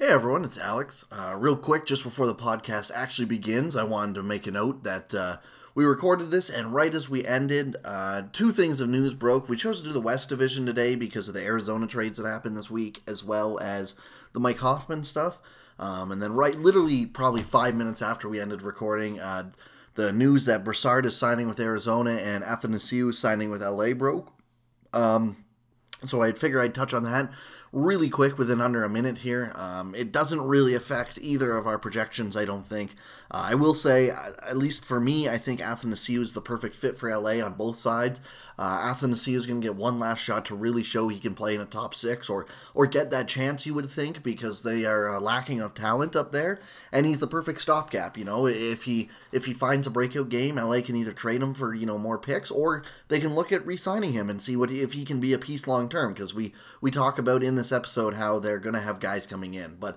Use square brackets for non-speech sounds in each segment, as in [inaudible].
Hey everyone, it's Alex. Uh, real quick, just before the podcast actually begins, I wanted to make a note that uh, we recorded this, and right as we ended, uh, two things of news broke. We chose to do the West Division today because of the Arizona trades that happened this week, as well as the Mike Hoffman stuff. Um, and then, right, literally, probably five minutes after we ended recording, uh, the news that Brassard is signing with Arizona and Athanasiou signing with LA broke. Um, so I'd figure I'd touch on that really quick within under a minute here. Um, it doesn't really affect either of our projections, I don't think. Uh, I will say, at least for me, I think Athanasiou is the perfect fit for LA on both sides. Uh, Athanasiou is going to get one last shot to really show he can play in a top six or or get that chance, you would think, because they are uh, lacking of talent up there, and he's the perfect stopgap. You know, if he if he finds a breakout game, LA can either trade him for you know more picks, or they can look at re-signing him and see what if he can be a piece long term. Because we we talk about in this episode how they're going to have guys coming in, but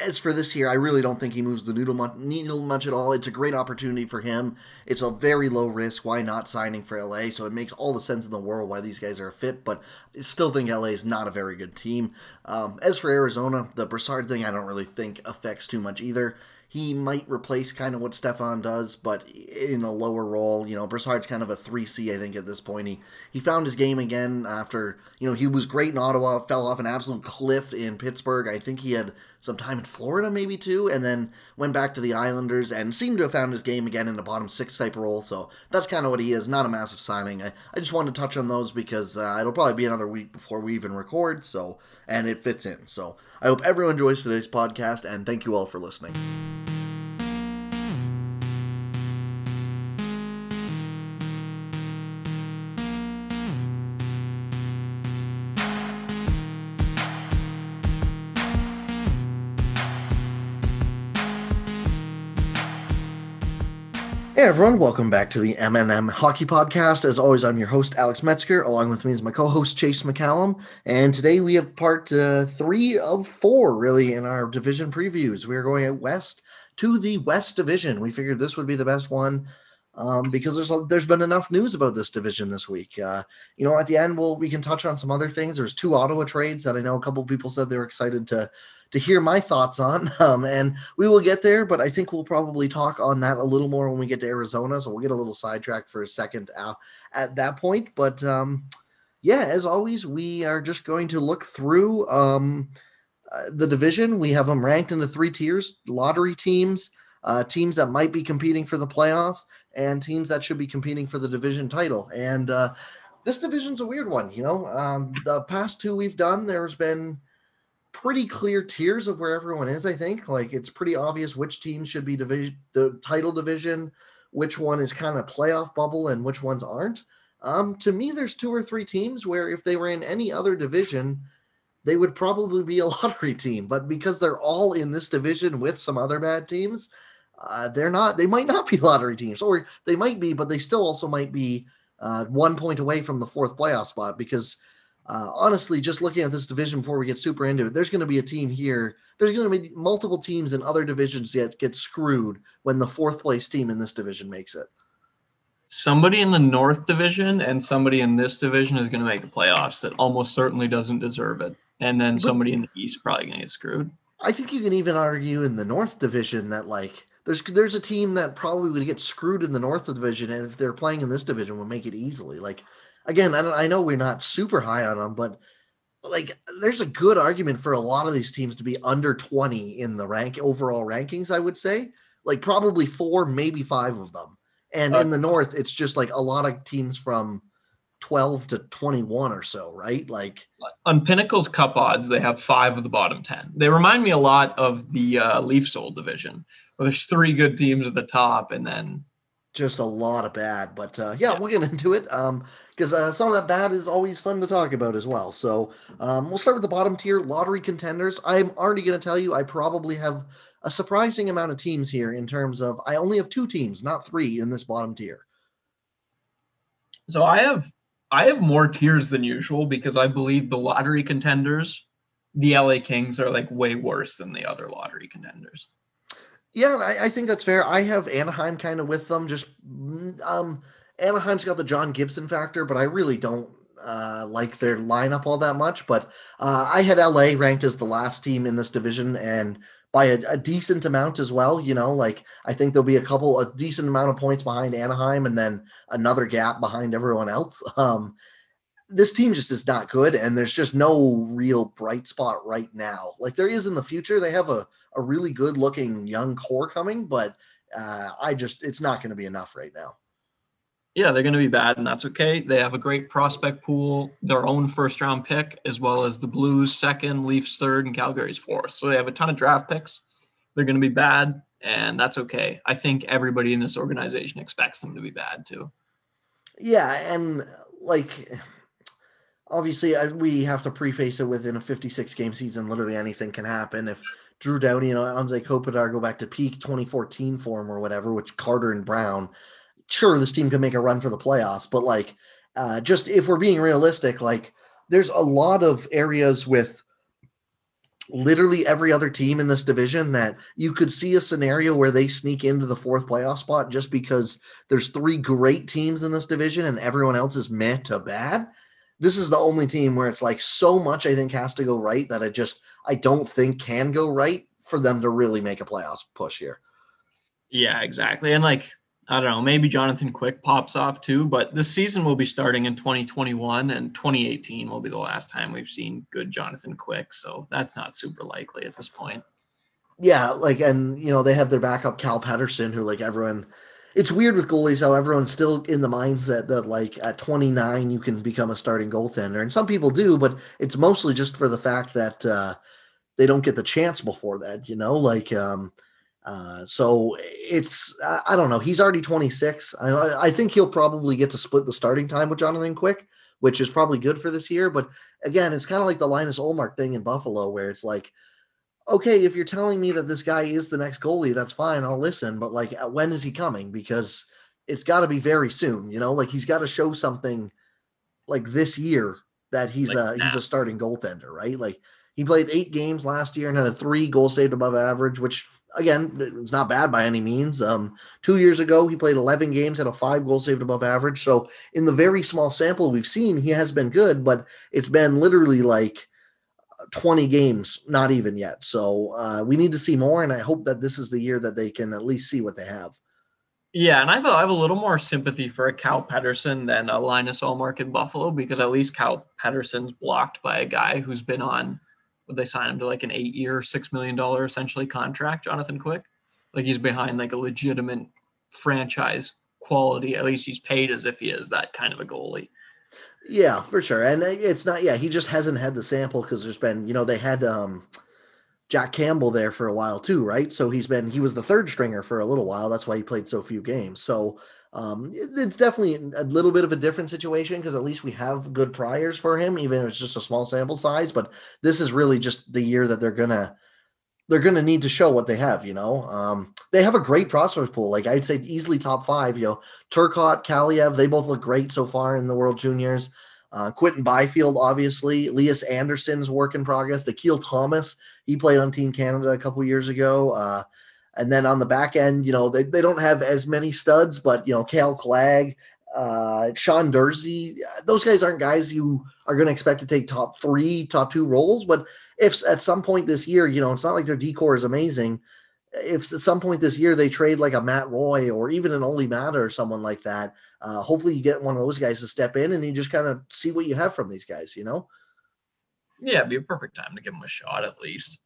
as for this year, I really don't think he moves the needle much, needle much at all. It's a great opportunity for him. It's a very low risk. Why not signing for LA? So it makes all the sense in the world why these guys are a fit, but I still think LA is not a very good team. Um, as for Arizona, the Brassard thing I don't really think affects too much either. He might replace kind of what Stepan does, but in a lower role. You know, Brassard's kind of a 3C, I think, at this point. He, he found his game again after, you know, he was great in Ottawa, fell off an absolute cliff in Pittsburgh. I think he had some time in Florida, maybe too, and then went back to the Islanders and seemed to have found his game again in the bottom six type role. So that's kind of what he is. Not a massive signing. I, I just wanted to touch on those because uh, it'll probably be another week before we even record. So, and it fits in. So I hope everyone enjoys today's podcast, and thank you all for listening. Hey everyone, welcome back to the MNM Hockey Podcast. As always, I'm your host, Alex Metzger. Along with me is my co host, Chase McCallum. And today we have part uh, three of four, really, in our division previews. We are going out west to the West Division. We figured this would be the best one um, because there's there's been enough news about this division this week. Uh, you know, at the end, we'll we can touch on some other things. There's two Ottawa trades that I know a couple people said they were excited to to hear my thoughts on. [laughs] Um, and we will get there, but I think we'll probably talk on that a little more when we get to Arizona. So we'll get a little sidetracked for a second uh, at that point. But um, yeah, as always, we are just going to look through um, uh, the division. We have them ranked into three tiers lottery teams, uh, teams that might be competing for the playoffs, and teams that should be competing for the division title. And uh, this division's a weird one. You know, um, the past two we've done, there's been pretty clear tiers of where everyone is. I think like it's pretty obvious which team should be division the title division, which one is kind of playoff bubble, and which ones aren't. Um, to me, there's two or three teams where if they were in any other division, they would probably be a [laughs] lottery team. But because they're all in this division with some other bad teams, uh, they're not. They might not be [laughs] lottery teams, or they might be, but they still also might be uh, one point away from the fourth playoff spot because uh, honestly, just looking at this division before we get super into it, there's going to be a team here. There's going to be multiple teams in other divisions that get screwed when the fourth place team in this division makes it. Somebody in the North Division and somebody in this division is going to make the playoffs that almost certainly doesn't deserve it. And then somebody in the East probably going to get screwed. I think you can even argue in the North Division that like there's there's a team that probably would get screwed in the North Division, and if they're playing in this division, would make it easily. Like again, I, I know we're not super high on them, but like there's a good argument for a lot of these teams to be under 20 in the rank overall rankings, I would say. Like probably four, maybe five of them. And uh, in the north, it's just like a lot of teams from 12 to 21 or so, right? Like on Pinnacle's cup odds, they have five of the bottom 10. They remind me a lot of the uh, Leafs old division. Where there's three good teams at the top and then just a lot of bad. But uh, yeah, we'll get [laughs] into it. Um, because uh, some of that bad is always fun to talk about as well. So um, we'll start with the bottom tier lottery contenders. I'm already going to tell you I probably have a surprising amount of teams here in terms of I only have two teams, not three, in this bottom tier. So I have I have more tiers than usual because I believe the lottery contenders, the LA Kings, are like way worse than the other lottery contenders. Yeah, I, I think that's fair. I have Anaheim kind of with them. Just mm, um, Anaheim's got the John Gibson factor, but I really don't. uh, like their lineup all that much, but uh, I had LA ranked as the last team in this division and by a, a, decent amount as well. You know, like I think there'll be a couple, a decent amount of points behind Anaheim and then another gap behind everyone else. [laughs] Um, this team just is not good, and there's just no real bright spot right now. Like there is in the future, they have a, a really good looking young core coming, but uh, I just, it's not going to be enough right now yeah, they're going to be bad, and that's okay. They have a great prospect pool, their own first round pick, as well as the Blues second, Leafs third, and Calgary's fourth. So they have a ton of draft picks. They're going to be bad, and that's okay. I think everybody in this organization expects them to be bad too. Yeah, and like obviously we have to preface it within a 56 game season. Literally anything can happen. If Drew Doughty and Anze Kopitar go back to peak 2014 form or whatever, which Carter and Brown sure this team can make a run for the playoffs, but like uh, just if we're being realistic, like there's a lot of areas with literally every other team in this division that you could see a scenario where they sneak into the fourth playoff spot just because there's three great teams in this division and everyone else is meh to bad. This is the only team where it's like so much I think has to go right that I just I don't think can go right for them to really make a playoffs push here. Yeah, exactly. And like I don't know, maybe Jonathan Quick pops off too, but the season will be starting in 2021 and 2018 will be the last time we've seen good Jonathan Quick. So that's not super likely at this point. Yeah, like, and you know, they have their backup Cal Petersen, who like everyone. It's weird with goalies how everyone's still in the mindset that like at 29 you can become a starting goaltender, and some people do, but it's mostly just for the fact that uh, they don't get the chance before that. You know, like um, uh, so it's I don't know. He's already 26. I, I think he'll probably get to split the starting time with Jonathan Quick, which is probably good for this year. But again, it's kind of like the Linus Ullmark thing in Buffalo, where it's like, okay, if you're telling me that this guy is the next goalie, that's fine. I'll listen. But like, uh, when is he coming? Because it's got to be very soon. You know, like he's got to show something like this year that he's like a he's a starting goaltender, right? Like he played eight games last year and had a three goal saved above average, which again, it's not bad by any means. Um, two years ago, he played 11 games, had a five goal saved above average. So, in the very small sample we've seen, he has been good, but it's been literally like 20 games, not even yet. So, uh, we need to see more. And I hope that this is the year that they can at least see what they have. Yeah, and I have, a, I have a little more sympathy for a Cal Petersen than a Linus Ullmark in Buffalo because at least Cal Petersen's blocked by a guy who's been on – would they sign him to like an eight year, six million dollar essentially contract, Jonathan Quick? Like he's behind like a legitimate franchise quality. At least he's paid as if he is that kind of a goalie. Yeah, for sure. And it's not, yeah, he just hasn't had the sample because there's been, you know, they had um Jack Campbell there for a while too, right? So he's been, he was the third stringer for a little while. That's why he played so few games. So um, it's definitely a little bit of a different situation because at least we have good priors for him, even if it's just a small sample size. But this is really just the year that they're gonna they're gonna need to show what they have. You know, um, they have a great prospect pool. Like I'd say, easily top five. You know, Turcotte, Kaliyev, they both look great so far in the World Juniors. Uh, Quinton Byfield, obviously. Lias Andersson's work in progress. Akil Thomas, he played on Team Canada a couple years ago. Uh, and then on the back end, you know, they, they don't have as many studs, but, you know, Kale Clague, uh, Sean Durzi, those guys aren't guys you are going to expect to take top three, top two roles. But if at some point this year, you know, it's not like their decor is amazing. If at some point this year they trade like a Matt Roy or even an Olli Maatta or someone like that, uh, hopefully you get one of those guys to step in and you just kind of see what you have from these guys, you know? Yeah, it'd be a perfect time to give them a shot at least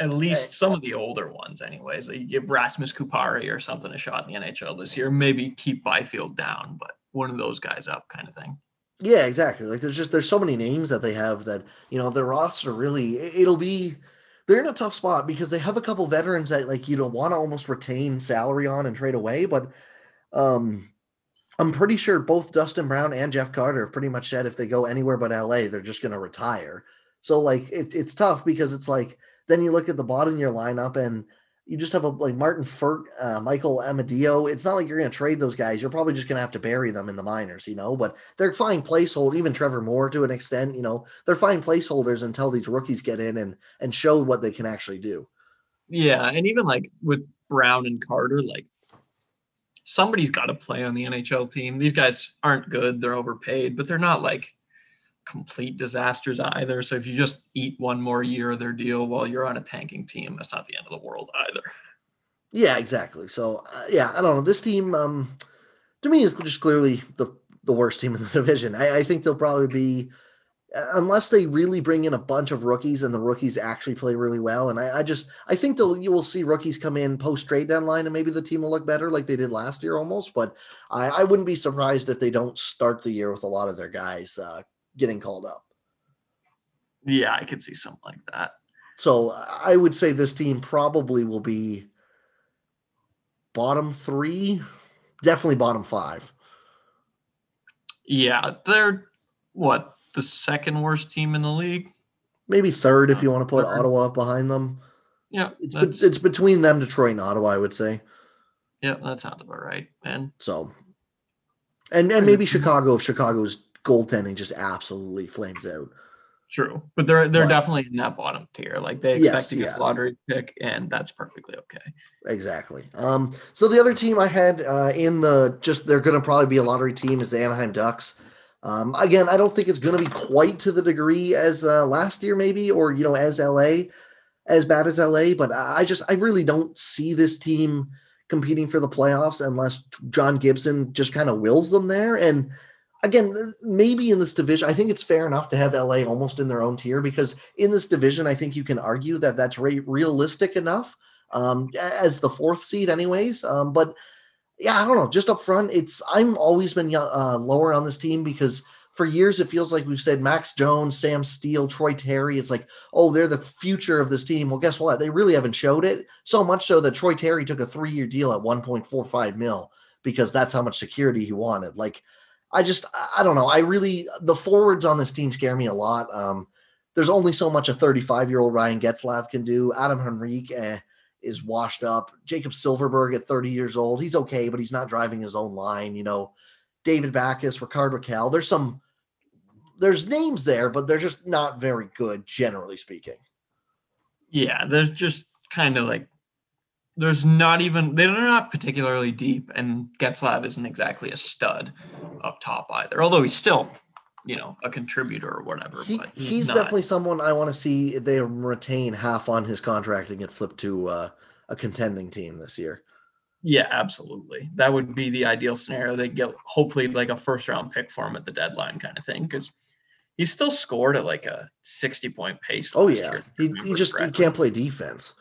at least some of the older ones, anyways. Like you give Rasmus Kupari or something a shot in the NHL this year. Maybe keep Byfield down, but one of those guys up, kind of thing. Yeah, exactly. Like there's just there's so many names that they have that you know their roster really it'll be they're in a tough spot because they have a couple veterans that like you don't want to almost retain salary on and trade away, but um I'm pretty sure both Dustin Brown and Jeff Carter have pretty much said if they go anywhere but LA, they're just going to retire. So like it, it's tough because it's like then you look at the bottom of your lineup and you just have a like Martin Frk, uh, Michael Amadio. It's not like you're going to trade those guys. You're probably just going to have to bury them in the minors, you know. But they're fine placeholder. Even Trevor Moore, to an extent, you know, they're fine placeholders until these rookies get in and and show what they can actually do. Yeah, and even like with Brown and Carter, like somebody's got to play on the NHL team. These guys aren't good. They're overpaid, but they're not like complete disasters either. So if you just eat one more year of their deal while you're on a tanking team, that's not the end of the world either. Yeah, exactly. So uh, yeah, I don't know. This team, um, to me, is just clearly the the worst team in the [laughs] division. I, I think they'll probably be, uh, unless they really bring in a bunch of rookies and the rookies actually play really well. And I, I just I think they'll you will see rookies come in post trade deadline and maybe the team will look better like they did last year almost. But I, I wouldn't be surprised if they don't start the year with a lot of their guys uh, getting called up. Yeah, I could see something like that. So I would say this team probably will be bottom three, definitely bottom five. Yeah, they're what the second worst team in the league. Maybe third if you want to put third. Ottawa behind them. Yeah, it's be- it's between them, Detroit, and Ottawa. I would say. Yeah, that sounds about right, man. So, and and maybe Chicago if Chicago's goaltending just absolutely flames out. True, but they're they're but, definitely in that bottom tier. Like they expect yes, to get yeah. lottery pick, and that's perfectly okay. Exactly. Um. So the other team I had uh, in the just they're going to probably be a lottery team is the Anaheim Ducks. Um. Again, I don't think it's going to be quite to the degree as uh, last year, maybe, or you know, as LA, as bad as LA. But I just I really don't see this team competing for the playoffs unless John Gibson just kind of wills them there and again, maybe in this division, I think it's fair enough to have LA almost in their own tier because in this division, I think you can argue that that's re- realistic enough um, as the fourth seed, anyways. Um, but yeah, I don't know. Just up front, it's I'm always been uh, lower on this team because for years it feels like we've said Max Jones, Sam Steel, Troy Terry. It's like, oh, they're the future of this team. Well, guess what? They really haven't showed it so much so that Troy Terry took a three year deal at 1.45 mil because that's how much security he wanted. Like I just I don't know. I really the forwards on this team scare me a lot. Um, there's only so much a 35 year old Ryan Getzlaf can do. Adam Henrique eh, is washed up. Jakob Silfverberg at 30 years old, he's okay, but he's not driving his own line. You know, David Backes, Rickard Rakell. There's some there's names there, but they're just not very good, generally speaking. Yeah, there's just kind of like there's not even they're not particularly deep, and Getzlaf isn't exactly a stud up top either. Although he's still, you know, a contributor or whatever. He, but he's, he's definitely someone I want to see they retain half on his contract and get flipped to uh, a contending team this year. Yeah, absolutely. That would be the ideal scenario. They get hopefully like a first round pick for him at the deadline kind of thing because he still scored at like a 60 point pace. Oh yeah. He, he just he can't play defense.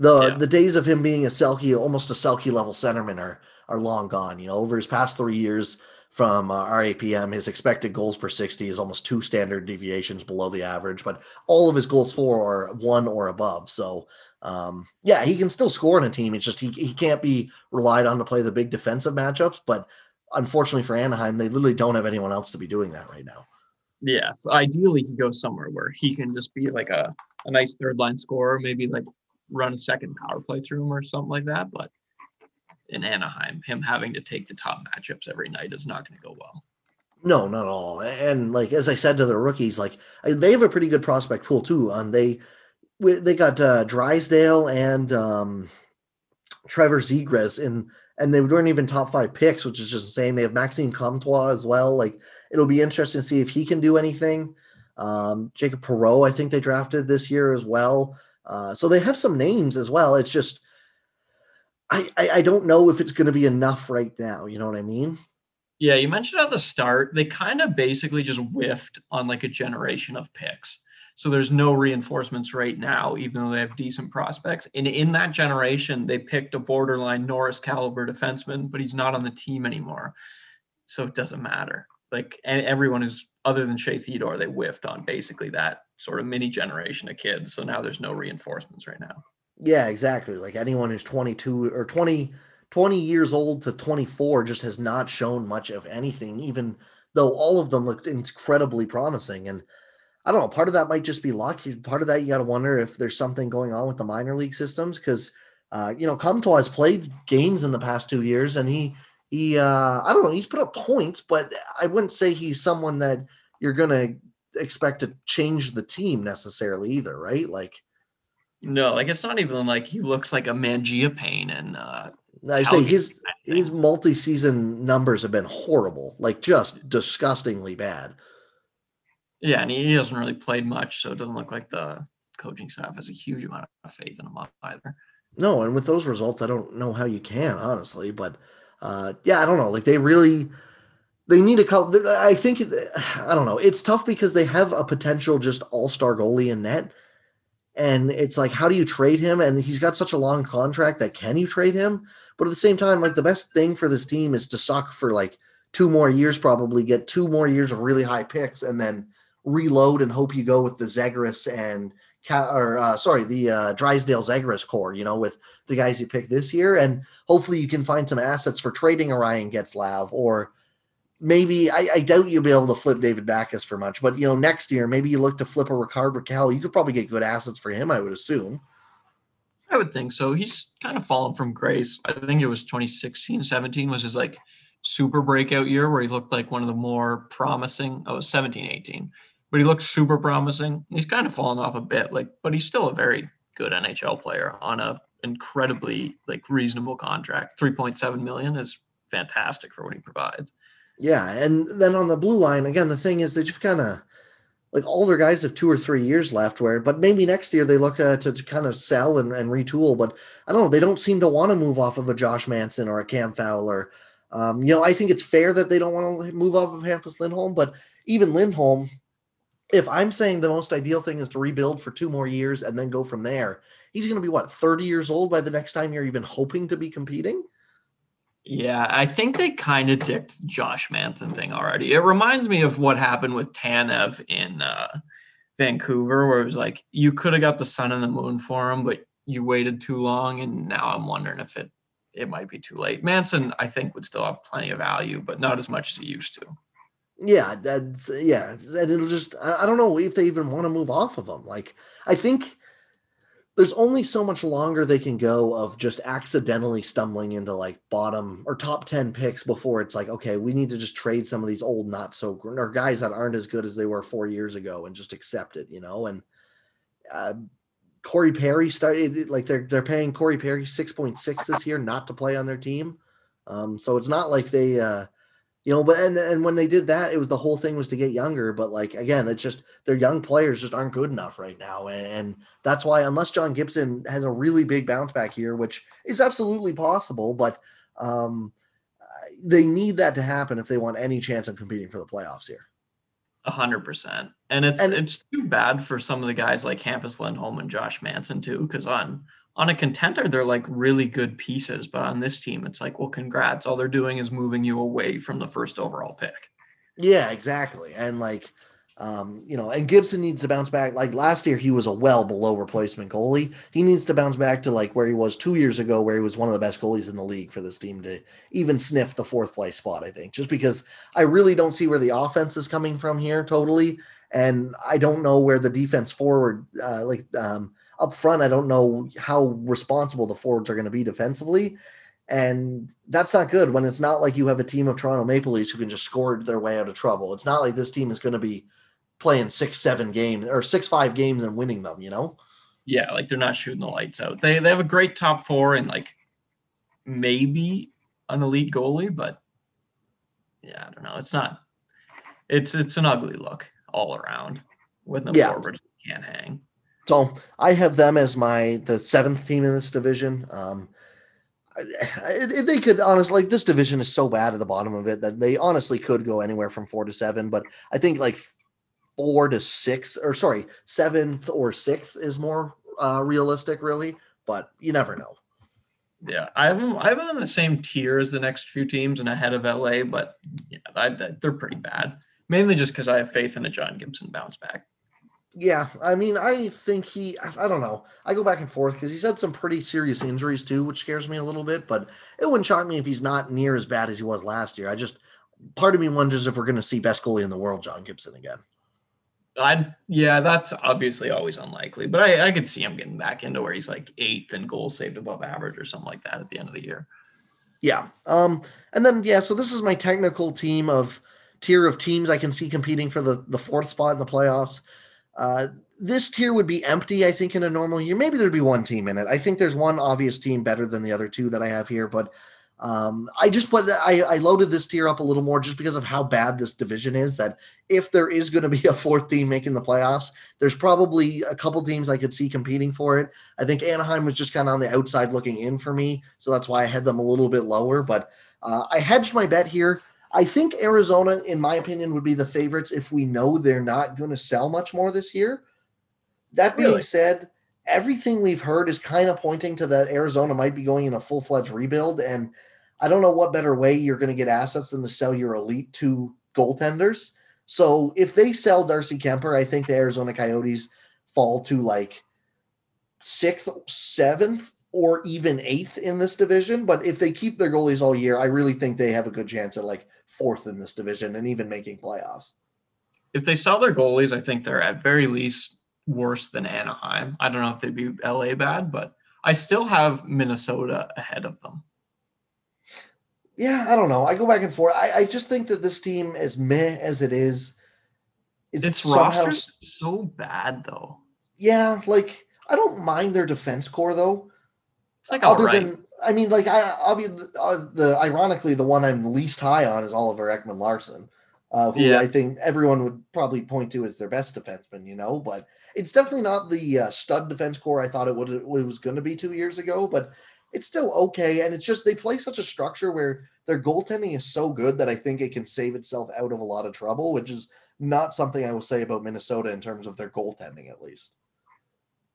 The yeah. the days of him being a Selke, almost a Selke level centerman are are long gone. You know, over his past three years from uh, RAPM, his expected goals per 60 is almost two standard deviations below the average, but all of his goals for are one or above. So um, yeah, he can still score in a team. It's just he, he can't be relied on to play the big defensive matchups. But unfortunately for Anaheim, they literally don't have anyone else to be doing that right now. Yeah, ideally he goes somewhere where he can just be like a, a nice third line scorer, maybe like run a second power play through him or something like that. But in Anaheim, him having to take the top matchups every night is not going to go well. No, not at all. And like as I said to the rookies, like they have a pretty good prospect pool too. Um, they they got uh, Drysdale and um, Trevor Zegras in, and they weren't even top five picks, which is just insane. They have Maxime Comtois as well. Like it'll be interesting to see if he can do anything. Um, Jacob Perreault, I think they drafted this year as well. Uh, so they have some names as well. It's just I, I, I don't know if it's going to be enough right now. You know what I mean? Yeah, you mentioned at the start they kind of basically just whiffed on like a generation of picks. So there's no reinforcements right now, even though they have decent prospects. And in that generation, they picked a borderline Norris caliber defenseman, but he's not on the team anymore. So it doesn't matter. Like and everyone is other than Shea Theodore, they whiffed on basically that sort of mini generation of kids. So now there's no reinforcements right now. Yeah, exactly. Like anyone who's 22 or 20, 20 years old to 24 just has not shown much of anything, even though all of them looked incredibly promising. And I don't know, part of that might just be luck. Part of that, you got to wonder if there's something going on with the minor league systems because, uh, you know, Comtois has played games in the past two years and he, he, uh, I don't know, he's put up points, but I wouldn't say he's someone that you're going to expect to change the team necessarily either, right? Like, no, like it's not even like he looks like a Mangiapane and uh I say his his multi-season numbers have been horrible, like just disgustingly bad. Yeah, and he hasn't really played much, so it doesn't look like the coaching staff has a huge amount of faith in him either. No, and with those results, I don't know how you can honestly, but uh, yeah, I don't know. Like they really they need a couple. I think I don't know. It's tough because they have a potential just all star goalie in net, and it's like, how do you trade him? And he's got such a long contract that can you trade him? But at the same time, like the best thing for this team is to suck for like two more years, probably get two more years of really high picks, and then reload and hope you go with the Zegras and or uh, sorry, the uh, Drysdale Zegras core, you know, with the guys you pick this year. And hopefully you can find some assets for trading a Ryan Getzlaf or maybe I, I, doubt you'll be able to flip David Backes for much, but you know, next year maybe you look to flip a Rickard Rakell. You could probably get good assets for him, I would assume. I would think so. He's kind of fallen from grace. I think it was 2016, 17 was his like super breakout year where he looked like one of the more promising. Oh, 17, 18 but he looks super promising. He's kind of fallen off a bit, like, but he's still a very good NHL player on a incredibly like reasonable contract. Three point seven million is fantastic for what he provides. Yeah, and then on the blue line again, the thing is that you've kind of like all their guys have two or three years left where but maybe next year they look uh, to, to kind of sell and, and retool but i don't know they don't seem to want to move off of a josh manson or a cam fowler um, you know i think it's fair that they don't want to move off of hampus lindholm but even lindholm if I'm saying the most ideal thing is to rebuild for two more years and then go from there, he's going to be what 30 years old by the next time you're even hoping to be competing. Yeah, I think they kind of dicked Josh Manson thing already. It reminds me of what happened with Tanev in uh, Vancouver, where it was like you could have got the sun and the moon for him, but you waited too long, and now I'm wondering if it it might be too late. Manson, I think, would still have plenty of value, but not as much as he used to. Yeah, that's yeah, and it'll just I, don't know if they even want to move off of them. Like I think there's only so much longer they can go of just accidentally stumbling into like bottom or top 10 picks before it's like okay we need to just trade some of these old not so or guys that aren't as good as they were four years ago and just accept it you know? And uh, Corey Perry started like they're they're paying Corey Perry 6.6 this year not to play on their team. Um so it's not like they uh you know but and, and when they did that it was the whole thing was to get younger but like again it's just their young players just aren't good enough right now and, and that's why unless john gibson has a really big bounce back here which is absolutely possible but um they need that to happen if they want any chance of competing for the playoffs here. A hundred percent and it's and it's too bad for some of the guys like hampus lindholm and josh manson too because on on a contender, they're like really good pieces, but on this team, it's like, well, congrats. All they're doing is moving you away from the first overall pick. Yeah, exactly. And like, um, you know, and Gibson needs to bounce back. Like last year, he was a well below replacement goalie. He needs to bounce back to like where he was two years ago, where he was one of the best goalies in the league for this team to even sniff the fourth place spot. I think just because I really don't see where the offense is coming from here totally, and I don't know where the defense forward, uh, like um, up front, I don't know how responsible the forwards are going to be defensively. And that's not good when it's not like you have a team of Toronto Maple Leafs who can just score their way out of trouble. It's not like this team is going to be playing six, seven games or six, five games and winning them, you know? Yeah, like they're not shooting the lights out. They they have a great top four and like maybe an elite goalie, but yeah, I don't know. It's not it's it's an ugly look all around with no yeah. forwards can't hang. So I have them as my the seventh team in this division. Um, they could honestly like this division is so bad at the bottom of it that they honestly could go anywhere from four to seven. But I think like four to six, or sorry, seventh or sixth is more uh, realistic, really. But you never know. Yeah, I'm. I'm in the same tier as the next few teams and ahead of LA, but yeah, I, they're pretty bad. Mainly just because I have faith in a John Gibson bounce back. Yeah, I mean, I think he, I don't know. I go back and forth because he's had some pretty serious injuries too, which scares me a little bit, but it wouldn't shock me if he's not near as bad as he was last year. I just, part of me wonders if we're going to see best goalie in the world, John Gibson, again. I yeah, that's obviously always unlikely, but I, I could see him getting back into where he's like eighth and goals saved above average or something like that at the end of the year. Yeah. Um, and then yeah, so this is my technical team of tier of teams I can see competing for the the fourth spot in the playoffs. Uh, this tier would be empty, I think, in a normal year. Maybe there'd be one team in it. I think there's one obvious team better than the other two that I have here, but Um, I just put I, I loaded this tier up a little more just because of how bad this division is. That if there is going to be [laughs] a fourth team making the playoffs, there's probably a couple teams I could see competing for it. I think Anaheim was just kind of on the outside looking in for me, so that's why I had them a little bit lower. But uh, I hedged my bet here. I think Arizona, in my opinion, would be the favorites if we know they're not going to sell much more this year. That being really? said, everything we've heard is kind of pointing to that Arizona might be going in a full fledged rebuild. And I don't know what better way you're going to get assets than to sell your elite two goaltenders. So if they sell Darcy Kuemper, I think the Arizona Coyotes fall to like sixth, seventh, or even eighth in this division. But if they keep their goalies all year, I really think they have a good chance at like fourth in this division and even making playoffs. If they sell their goalies, I think they're at very least worse than Anaheim. I don't know if they'd be LA bad, but I still have Minnesota ahead of them. Yeah, I don't know. I go back and forth. I, I just think that this team, as meh as it is, it's, it's somehow so bad though. Yeah, like I don't mind their defense core though. It's like other right. than I mean, like I obviously uh, the ironically the one I'm least high on is Oliver Ekman Larsson, uh, who yeah. I think everyone would probably point to as their best defenseman. You know, but it's definitely not the uh, stud defense core I thought it would it was going to be two years ago. But it's still okay. And it's just they play such a structure where their goaltending is so good that I think it can save itself out of a lot of trouble, which is not something I will say about Minnesota in terms of their goaltending, at least.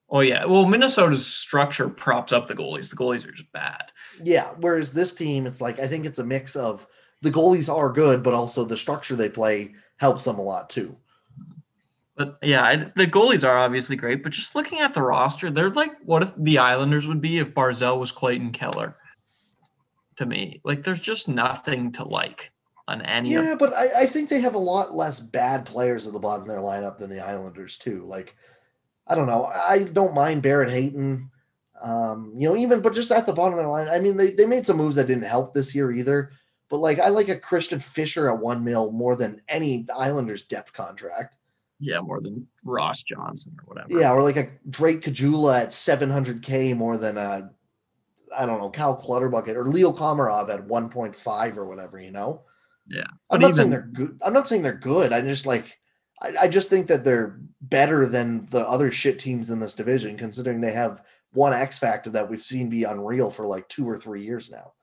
Oh yeah, well Minnesota's structure props up the goalies. The goalies are just bad. Yeah, whereas this team, it's like I think it's a mix of the goalies are good, but also the structure they play helps them a lot too. But yeah, I, the goalies are obviously great, but just looking at the roster, they're like what if the Islanders would be if Barzal was Clayton Keller? To me, like there's just nothing to like on any. Yeah, of- but I, I think they have a lot less bad players at the bottom of their lineup than the Islanders too. Like, I don't know, I don't mind Barrett Hayton. Um, you know, even but just at the bottom of the line, I mean, they, they made some moves that didn't help this year either. But like, I like a Christian Fischer at one mil more than any Islanders depth contract. Yeah, more than Ross Johnston or whatever. Yeah, or like a Drake Caggiula at 700K more than a, I don't know, Cal Clutterbucket or Leo Komarov at 1.5 or whatever, you know? Yeah. I'm not even, saying they're good. I'm not saying they're good. I just like, I, I just think that they're better than the other shit teams in this division, considering they have one X factor that we've seen be unreal for like two or three years now.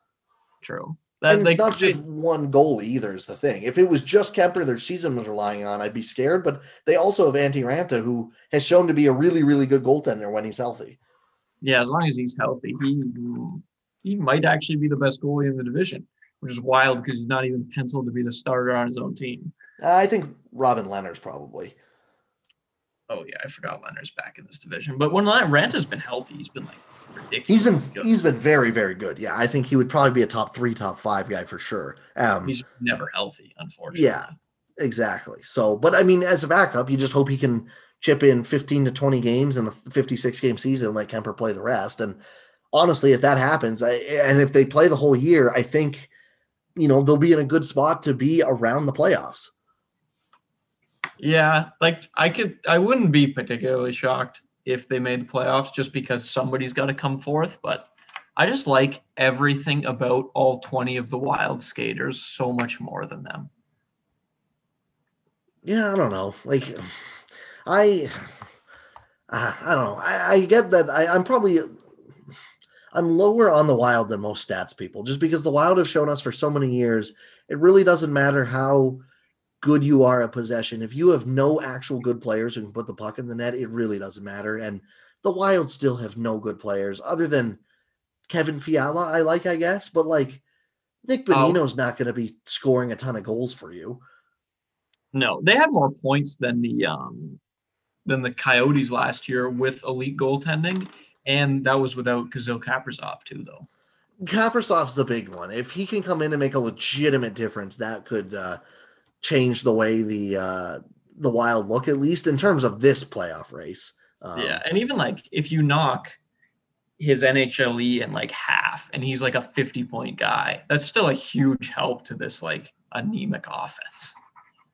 True. That, and it's not just one goal either. Is the thing. If it was just Kuemper their season was relying on, I'd be scared. But they also have Antti Raanta, who has shown to be a really, really good goaltender when he's healthy. Yeah, as long as he's healthy, he he might actually be the best goalie in the division, which is wild because he's not even penciled to be the starter on his own team. Uh, I think Robin Lehner's probably. Oh yeah, I forgot Lehner's back in this division. But when Raanta's been healthy, he's been like ridiculous. He's been good. he's been very very good. Yeah, I think he would probably be a top three, top five guy for sure. Um, he's never healthy, unfortunately. Yeah, exactly. So, but I mean, as a backup, you just hope he can chip in 15 to 20 games in a 56 game season, let Kuemper play the rest. And honestly, if that happens, I, and if they play the whole year, I think you know they'll be in a good spot to be around the playoffs. Yeah, like I could, I wouldn't be particularly shocked if they made the playoffs just because somebody's got to come forth. But I just like everything about all 20 of the wild skaters so much more than them. Yeah, I don't know. Like, I, I don't know. I, I get that. I, I'm probably, I'm lower on the wild than most stats people, just because the wild have shown us for so many years. It really doesn't matter how good you are at possession. If you have no actual good players who can put the puck in the net, it really doesn't matter. And the Wild still have no good players other than Kevin Fiala, I like, I guess, but like Nick oh. Bonino's oh. not going to be scoring a ton of goals for you. No, they had more points than the um than the Coyotes last year with elite goaltending, and that was without Kirill Kaprizov too, though. Kaprizov's the big one. If he can come in and make a legitimate difference, that could uh, change the way the uh, the Wild look, at least in terms of this playoff race. Um, yeah, and even like if you knock his NHLE in like half, and he's like a fifty point guy, that's still a huge help to this like anemic offense.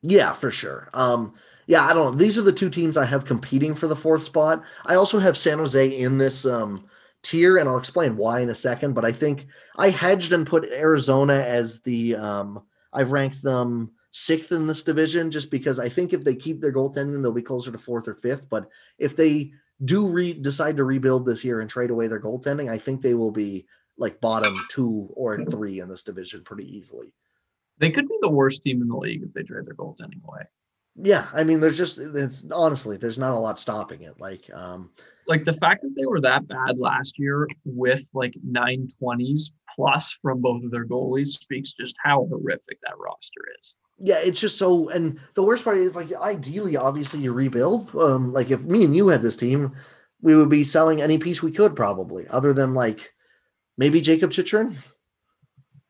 Yeah, for sure. Um, yeah, I don't know. These are the two teams I have competing for the fourth spot. I also have San Jose in this um, tier, and I'll explain why in a second. But I think I hedged and put Arizona as the um, I've ranked them sixth in this division just because I think if they keep their goaltending, they'll be closer to fourth or fifth. But if they do re- decide to rebuild this year and trade away their goaltending, I think they will be like bottom two or three in this division pretty easily. They could be the worst team in the league if they trade their goaltending away. Yeah, I mean, there's just it's honestly, there's not a lot stopping it. Like, um, like the fact that they were that bad last year with like 920s plus from both of their goalies speaks just how horrific that roster is. Yeah, it's just so. And the worst part is like, ideally, obviously, you rebuild. Um, like if me and you had this team, we would be selling any piece we could probably, other than like maybe Jakob Chychrun.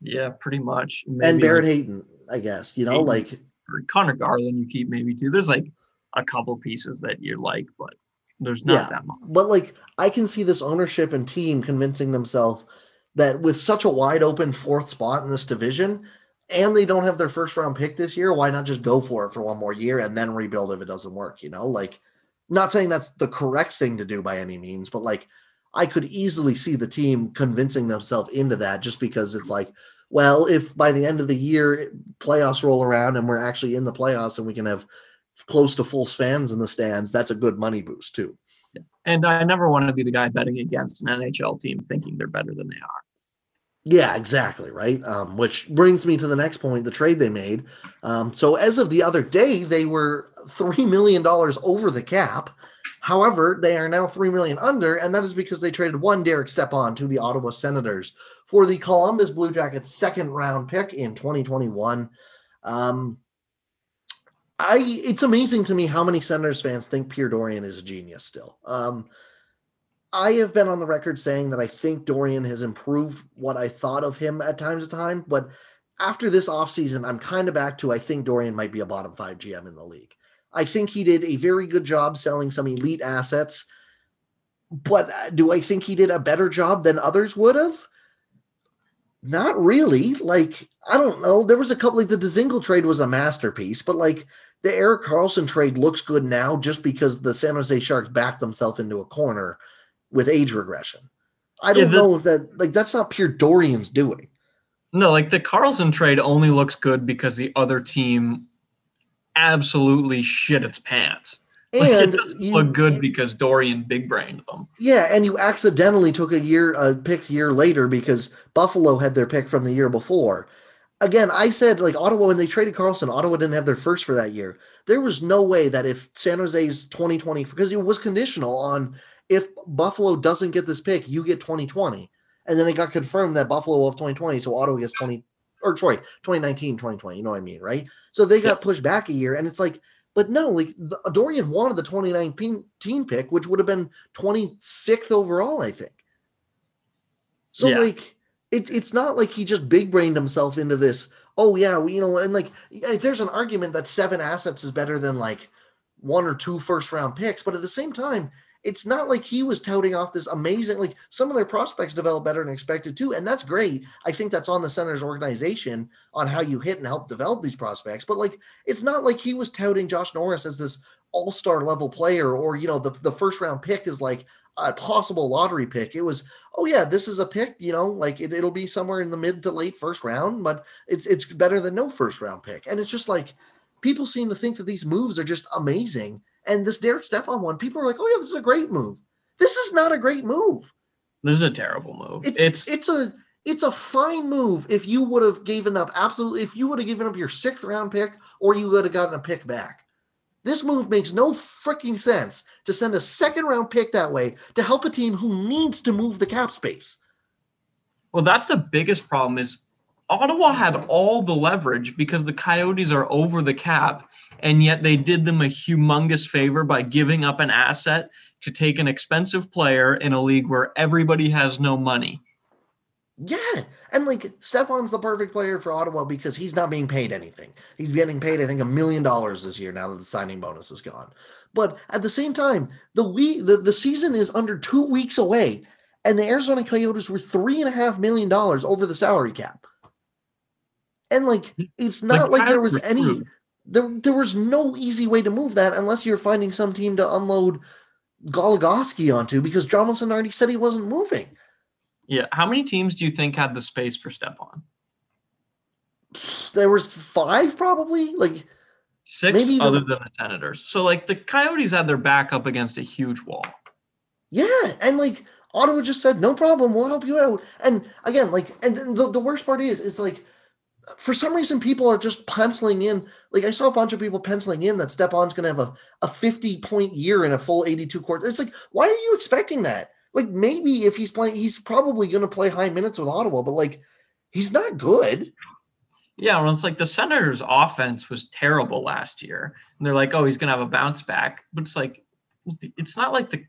Yeah, pretty much. Maybe and Barrett like, Hayton, I guess. You know, Hayton, like or Conor Garland, you keep maybe too. There's like a couple pieces that you like, but there's not yeah, that much. But like, I can see this ownership and team convincing themselves that with such a wide open fourth spot in this division, and they don't have their first round pick this year, why not just go for it for one more year and then rebuild if it doesn't work? You know, like, not saying that's the correct thing to do by any means, but like, I could easily see the team convincing themselves into that just because it's like, well, if by the end of the year playoffs roll around and we're actually in the playoffs and we can have close to full fans in the stands, that's a good money boost too. And I never want to be the guy betting against an NHL team thinking they're better than they are. Yeah, exactly. Right. Um, which brings me to the next point the trade they made. Um, so, as of the other day, they were $3 million over the cap. However, they are now 3 million under, and that is because they traded one Derek Stepan to the Ottawa Senators for the Columbus Blue Jackets second round pick in 2021. Um, I it's amazing to me how many Senators fans think Pierre Dorion is a genius still. Um, I have been on the record saying that I think Dorion has improved what I thought of him at times to time, but after this offseason, I'm kind of back to I think Dorion might be a bottom five GM in the league. I think he did a very good job selling some elite assets, but uh, do I think he did a better job than others would have? Not really. Like, I don't know. There was a couple like the Dzingel trade was a masterpiece, but like the Erik Karlsson trade looks good now just because the San Jose Sharks backed themselves into a corner with age regression. I don't yeah, the, know if that like that's not Pierre Dorion's doing. No, like the Karlsson trade only looks good because the other team absolutely shit its pants. And [laughs] like it you, look good because Dorion big brained them. Yeah, and you accidentally took a year a pick year later because Buffalo had their pick from the year before. Again, I said like Ottawa when they traded Karlsson, Ottawa didn't have their first for that year. There was no way that if San Jose's 2020 because it was conditional on if Buffalo doesn't get this pick, you get 2020. And then it got confirmed that Buffalo will have 2020, so Ottawa gets 20 or sorry, 2019, 2020. You know what I mean, right? So they got pushed back a year, and it's like, but no, like the, Dorion wanted the 2019 pick, which would have been 26th overall, I think. So yeah. like, it, it's not like he just big brained himself into this. Oh yeah, you know, and like, there's an argument that seven assets is better than like one or two first round picks, but at the same time, it's not like he was touting off this amazing like some of their prospects develop better than expected too and that's great. I think that's on the center's organization on how you hit and help develop these prospects but like it's not like he was touting josh norris as this all-star level player or you know the, the first round pick is like a possible lottery pick. It was oh yeah this is a pick you know like it, it'll be somewhere in the mid to late first round but it's it's better than no first round pick. And it's just like people seem to think that these moves are just amazing and this Derek Stepan one, people are like, "Oh yeah, this is a great move." This is not a great move. This is a terrible move. It's it's, it's a it's a fine move if you would have given up absolutely if you would have given up your sixth round pick or you would have gotten a pick back. This move makes no freaking sense to send a second round pick that way to help a team who needs to move the cap space. Well, that's the biggest problem is Ottawa had all the leverage because the Coyotes are over the cap and yet they did them a humongous favor by giving up an asset to take an expensive player in a league where everybody has no money. Yeah. And like Stepan's the perfect player for Ottawa because he's not being paid anything. He's getting paid, I think, a million dollars this year now that the signing bonus is gone. But at the same time, the week the, the season is under two weeks away, and the Arizona Coyotes were three and a half million dollars over the salary cap. And like it's not like, like there was any there, there was no easy way to move that unless you're finding some team to unload Goligoski onto because John Wilson already said he wasn't moving. Yeah. How many teams do you think had the space for Stepan? There was five probably. Like six maybe other the, than the Senators. So like the Coyotes had their back up against a huge wall. Yeah, and like Ottawa just said, no problem, we'll help you out. And again, like, and the, the worst part is, it's like, for some reason, people are just penciling in. Like, I saw a bunch of people penciling in that Stepan's going to have a, a 50 point year in a full 82 court. It's like, why are you expecting that? Like, maybe if he's playing, he's probably going to play high minutes with Ottawa, but like, he's not good. Yeah, well, it's like the Senators' offense was terrible last year, and they're like, "Oh, he's gonna have a bounce back," but it's like, it's not like the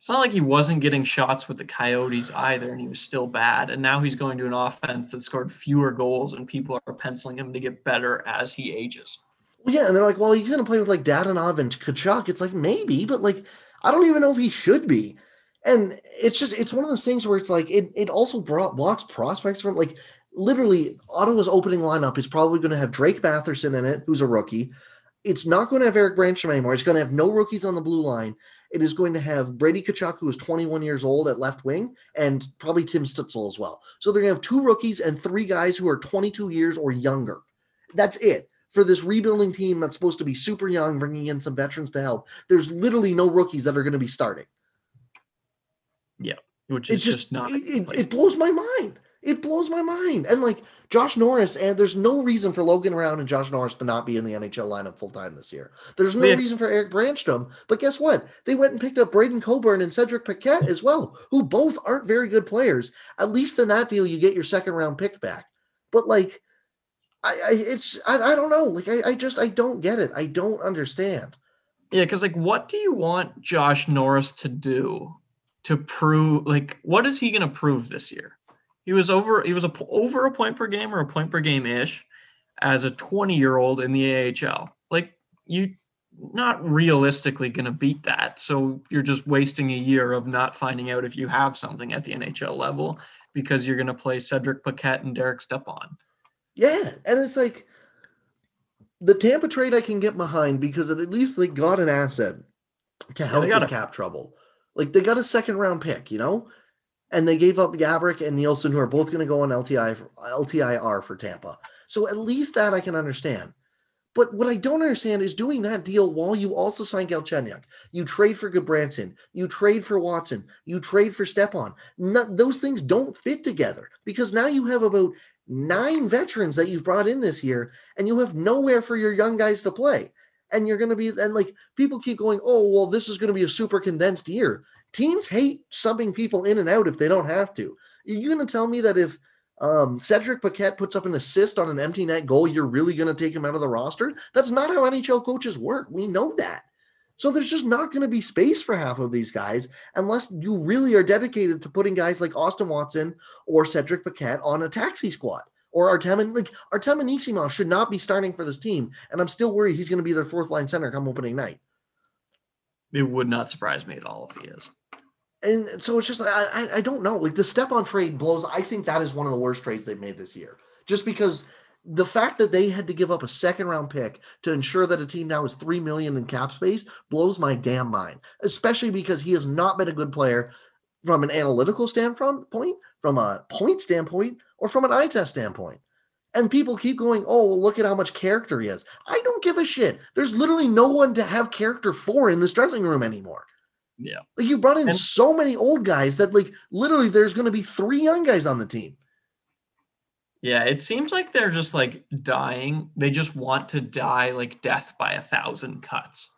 it's not like he wasn't getting shots with the Coyotes either, and he was still bad. And now he's going to an offense that scored fewer goals, and people are penciling him to get better as he ages. Well, yeah, and they're like, well, he's going to play with like Dadonov and Tkachuk. It's like maybe, but like I don't even know if he should be. And it's just it's one of those things where it's like it it also brought blocks prospects from like literally Ottawa's opening lineup is probably going to have Drake Batherson in it, who's a rookie. It's not going to have Erik Brannstrom anymore. It's going to have no rookies on the blue line. It is going to have Brady Tkachuk, who is 21 years old at left wing, and probably Tim Stützle as well. So they're going to have two rookies and three guys who are 22 years or younger. That's it for this rebuilding team that's supposed to be super young, bringing in some veterans to help. There's literally no rookies that are going to be starting. Yeah, which is just, just, not. It, it, it blows my mind. It blows my mind. And like Josh Norris, and there's no reason for Logan Brown and Josh Norris to not be in the NHL lineup full time this year. There's no reason for Erik Brannstrom. But guess what? They went and picked up Braydon Coburn and Cedric Paquette as well, who both aren't very good players. At least in that deal, you get your second round pick back. But like, I, I it's I, I don't know. Like I, I just I don't get it. I don't understand. Yeah, because like, what do you want Josh Norris to do to prove? Like, what is he going to prove this year? He was over. He was a, over a point per game or a point per game ish as a 20 year old in the AHL. Like you, not realistically going to beat that. So you're just wasting a year of not finding out if you have something at the NHL level because you're going to play Cedric Paquette and Derek Stepan. Yeah, and it's like the Tampa trade I can get behind because at least they got an asset to help yeah, cap trouble. Like they got a second round pick, you know and they gave up Gaborik and Nilsson, who are both going to go on LTI for, LTIR for Tampa. So at least that I can understand. But what I don't understand is doing that deal while you also sign Galchenyuk. You trade for Gudbranson. You trade for Watson. You trade for Stepan. Those things don't fit together because now you have about nine veterans that you've brought in this year, and you have nowhere for your young guys to play. And you're going to be, and like people keep going, oh, well, this is going to be a super condensed year. Teams hate subbing people in and out if they don't have to. Are you going to tell me that if um, Cedric Paquette puts up an assist on an empty net goal, you're really going to take him out of the roster? That's not how NHL coaches work. We know that. So there's just not going to be space for half of these guys unless you really are dedicated to putting guys like Austin Watson or Cedric Paquette on a taxi squad. Or Artem like Artem Anisimov should not be starting for this team, and I'm still worried he's going to be their fourth line center come opening night. It would not surprise me at all if he is and so it's just I I don't know. Like the Stepan trade blows. I think that is one of the worst trades they've made this year. Just because the fact that they had to give up a second round pick to ensure that a team now is three million in cap space blows my damn mind. Especially because he has not been a good player from an analytical standpoint, from a point standpoint, or from an eye test standpoint. And people keep going, oh, well, look at how much character he has. I don't give a shit. There's literally no one to have character for in this dressing room anymore. Yeah. Like you brought in and, so many old guys that like literally there's going to be three young guys on the team. Yeah, it seems like they're just like dying. They just want to die like death by a thousand cuts.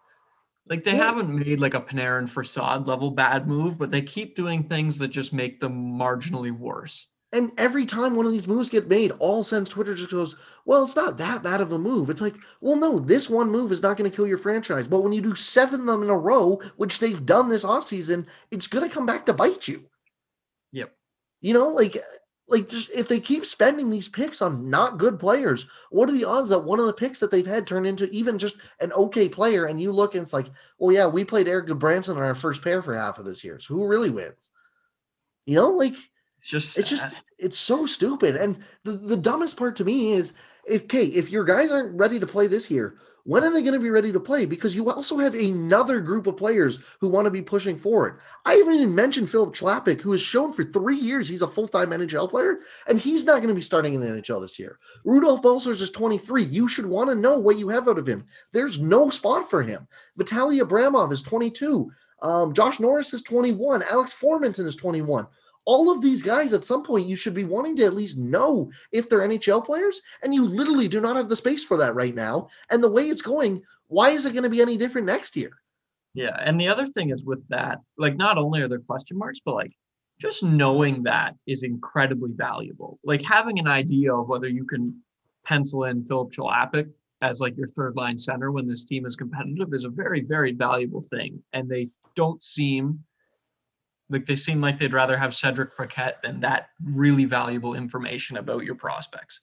Like they yeah. haven't made like a Panarin Facade level bad move, but they keep doing things that just make them marginally worse. And every time one of these moves get made, all Sens Twitter just goes, well, it's not that bad of a move. It's like, well, no, this one move is not going to kill your franchise. But when you do seven of them in a row, which they've done this offseason, it's going to come back to bite you. Yep. You know, like, like just if they keep spending these picks on not good players, what are the odds that one of the picks that they've had turn into even just an okay player? And you look and it's like, well, yeah, we played Eric Branson on our first pair for half of this year. So who really wins? You know, like – it's just it's just it's so stupid. And the, the dumbest part to me is if okay, if your guys aren't ready to play this year, when are they going to be ready to play? Because you also have another group of players who want to be pushing forward. I haven't even mentioned Filip Chlapik, who has shown for three years he's a full-time NHL player, and he's not going to be starting in the NHL this year. Rudolph Balcers is 23. You should want to know what you have out of him. There's no spot for him. Vitaly Abramov is 22. Um, Josh Norris is 21. Alex Formenton is 21 all of these guys at some point you should be wanting to at least know if they're NHL players, and you literally do not have the space for that right now. And the way it's going, why is it going to be any different next year? Yeah, and the other thing is with that, like not only are there question marks, but like just knowing that is incredibly valuable. Like having an idea of whether you can pencil in Filip Chlapik as like your third line center when this team is competitive is a very, very valuable thing. And they don't seem like they seem like they'd rather have Cedric Paquette than that really valuable information about your prospects.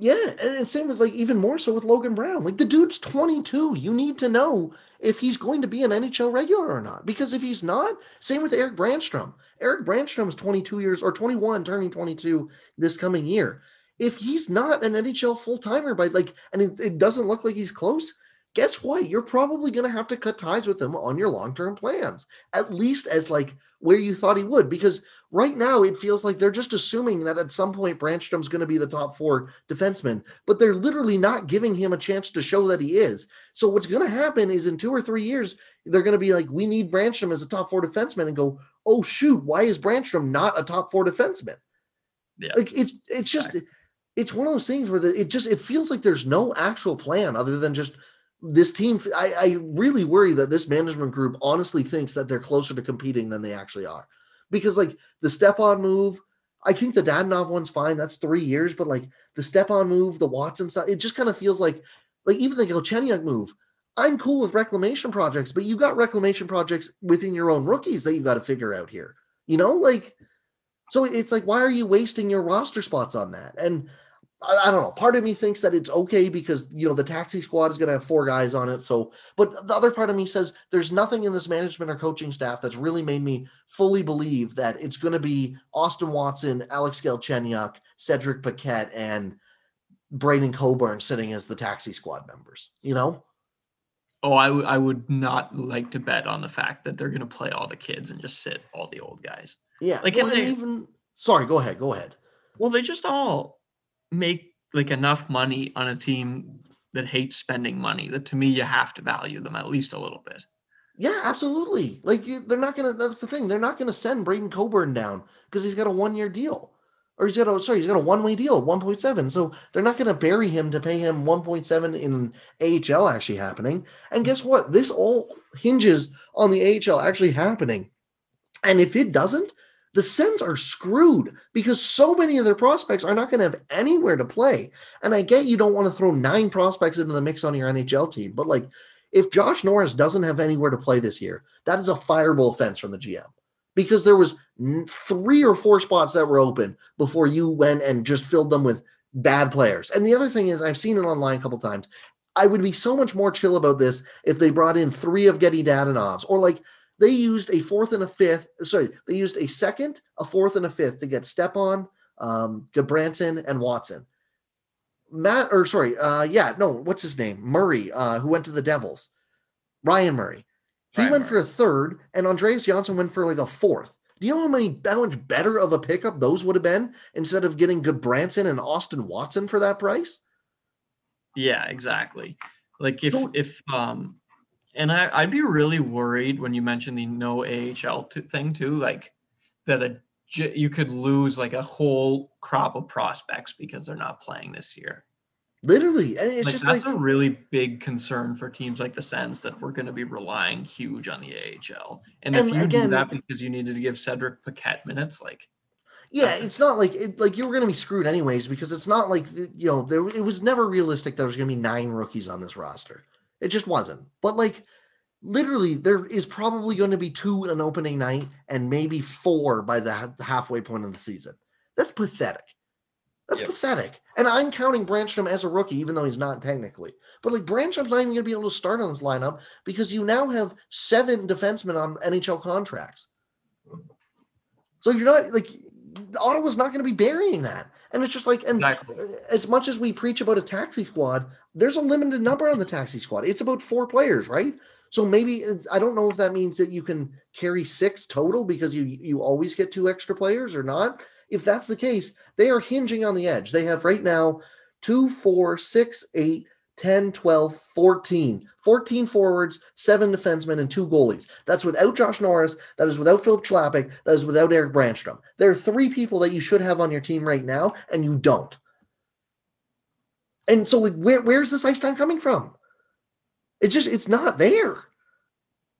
Yeah, and same with like even more so with Logan Brown. Like the dude's 22. You need to know if he's going to be an NHL regular or not. Because if he's not, same with Erik Brannstrom. Erik Brannstrom is 22 years or 21, turning 22 this coming year. If he's not an NHL full timer by like, and it, it doesn't look like he's close, guess what? You're probably going to have to cut ties with him on your long term plans, at least as like where you thought he would. Because right now it feels like they're just assuming that at some point Brannstrom's going to be the top four defenseman, but they're literally not giving him a chance to show that he is. So what's going to happen is in two or three years, they're going to be like, we need Brannstrom as a top four defenseman and go, oh, shoot, why is Brannstrom not a top four defenseman? Yeah. Like it's, it's just, it's one of those things where the, it just, it feels like there's no actual plan other than just this team I, I, really worry that this management group honestly thinks that they're closer to competing than they actually are. Because like the Stepan move i think the dadonov one's fine that's three years but like the Stepan move the watson side it just kind of feels like like even the Galchenyuk move i'm cool with reclamation projects but you've got reclamation projects within your own rookies that you've got to figure out here you know like so it's like why are you wasting your roster spots on that? And I, I, don't know. Part of me thinks that it's okay because you know the taxi squad is going to have four guys on it. So, but the other part of me says there's nothing in this management or coaching staff that's really made me fully believe that it's going to be Austin Watson, Alex Galchenyuk, Cedric Paquette, and Braydon Coburn sitting as the taxi squad members. You know. Oh, I, w- I would not like to bet on the fact that they're going to play all the kids and just sit all the old guys. Yeah, like well, they, even. Sorry, go ahead. Go ahead. Well, they just all make like enough money on a team that hates spending money that to me you have to value them at least a little bit. Yeah, absolutely. Like they're not gonna. That's the thing. They're not gonna send Braydon Coburn down because he's got a one year deal, or he's got a sorry, he's got a one way deal, one point seven. So they're not gonna bury him to pay him one point seven in AHL actually happening. And guess what? This all hinges on the AHL actually happening. And if it doesn't, the Sens are screwed because so many of their prospects are not going to have anywhere to play. And I get you don't want to throw nine prospects into the mix on your NHL team, but like if Josh Norris doesn't have anywhere to play this year, that is a fireable offense from the GM because there was three or four spots that were open before you went and just filled them with bad players. And the other thing is I've seen it online a couple times. I would be so much more chill about this if they brought in three of Getty Dadonovs or like they used a fourth and a fifth. Sorry, they used a second, a fourth, and a fifth to get Stepan, um, Gudbranson, and Watson. Matt, or sorry, uh, yeah, no, what's his name? Murray, uh, who went to the Devils. Ryan Murray. He Ryan went Murray. for a third, and Andreas Johnsson went for like a fourth. Do you know how many how much better of a pickup those would have been instead of getting Gudbranson and Austin Watson for that price? Yeah, exactly. Like if so, if um and I, I'd be really worried when you mentioned the no AHL t- thing too, like that a you could lose like a whole crop of prospects because they're not playing this year. Literally, it's like, just that's like a really big concern for teams like the Sens that we're going to be relying huge on the AHL. And, and if you again, do that because you needed to give Cedric Paquette minutes, like yeah, it's not like it, like you were going to be screwed anyways because it's not like you know there it was never realistic that there was going to be nine rookies on this roster. It just wasn't. But like literally there is probably going to be two an opening night and maybe four by the halfway point of the season. That's pathetic. That's yep. pathetic. And I'm counting Brannstrom as a rookie, even though he's not technically. But like Brannstrom's not even going to be able to start on this lineup because you now have seven defensemen on NHL contracts. So you're not like Ottawa's not going to be burying that. And it's just like, and Exactly. as much as we preach about a taxi squad, there's a limited number on the taxi squad. It's about four players, right? So maybe it's, I don't know if that means that you can carry six total because you you always get two extra players or not. If that's the case, they are hinging on the edge. They have right now two, four, six, eight, 10, 12, 14. 14 forwards, seven defensemen, and two goalies. That's without Josh Norris. That is without Filip Chlapik. That is without Erik Brannstrom. There are three people that you should have on your team right now, and you don't. And so, like, where, where's this ice time coming from? It's just, it's not there.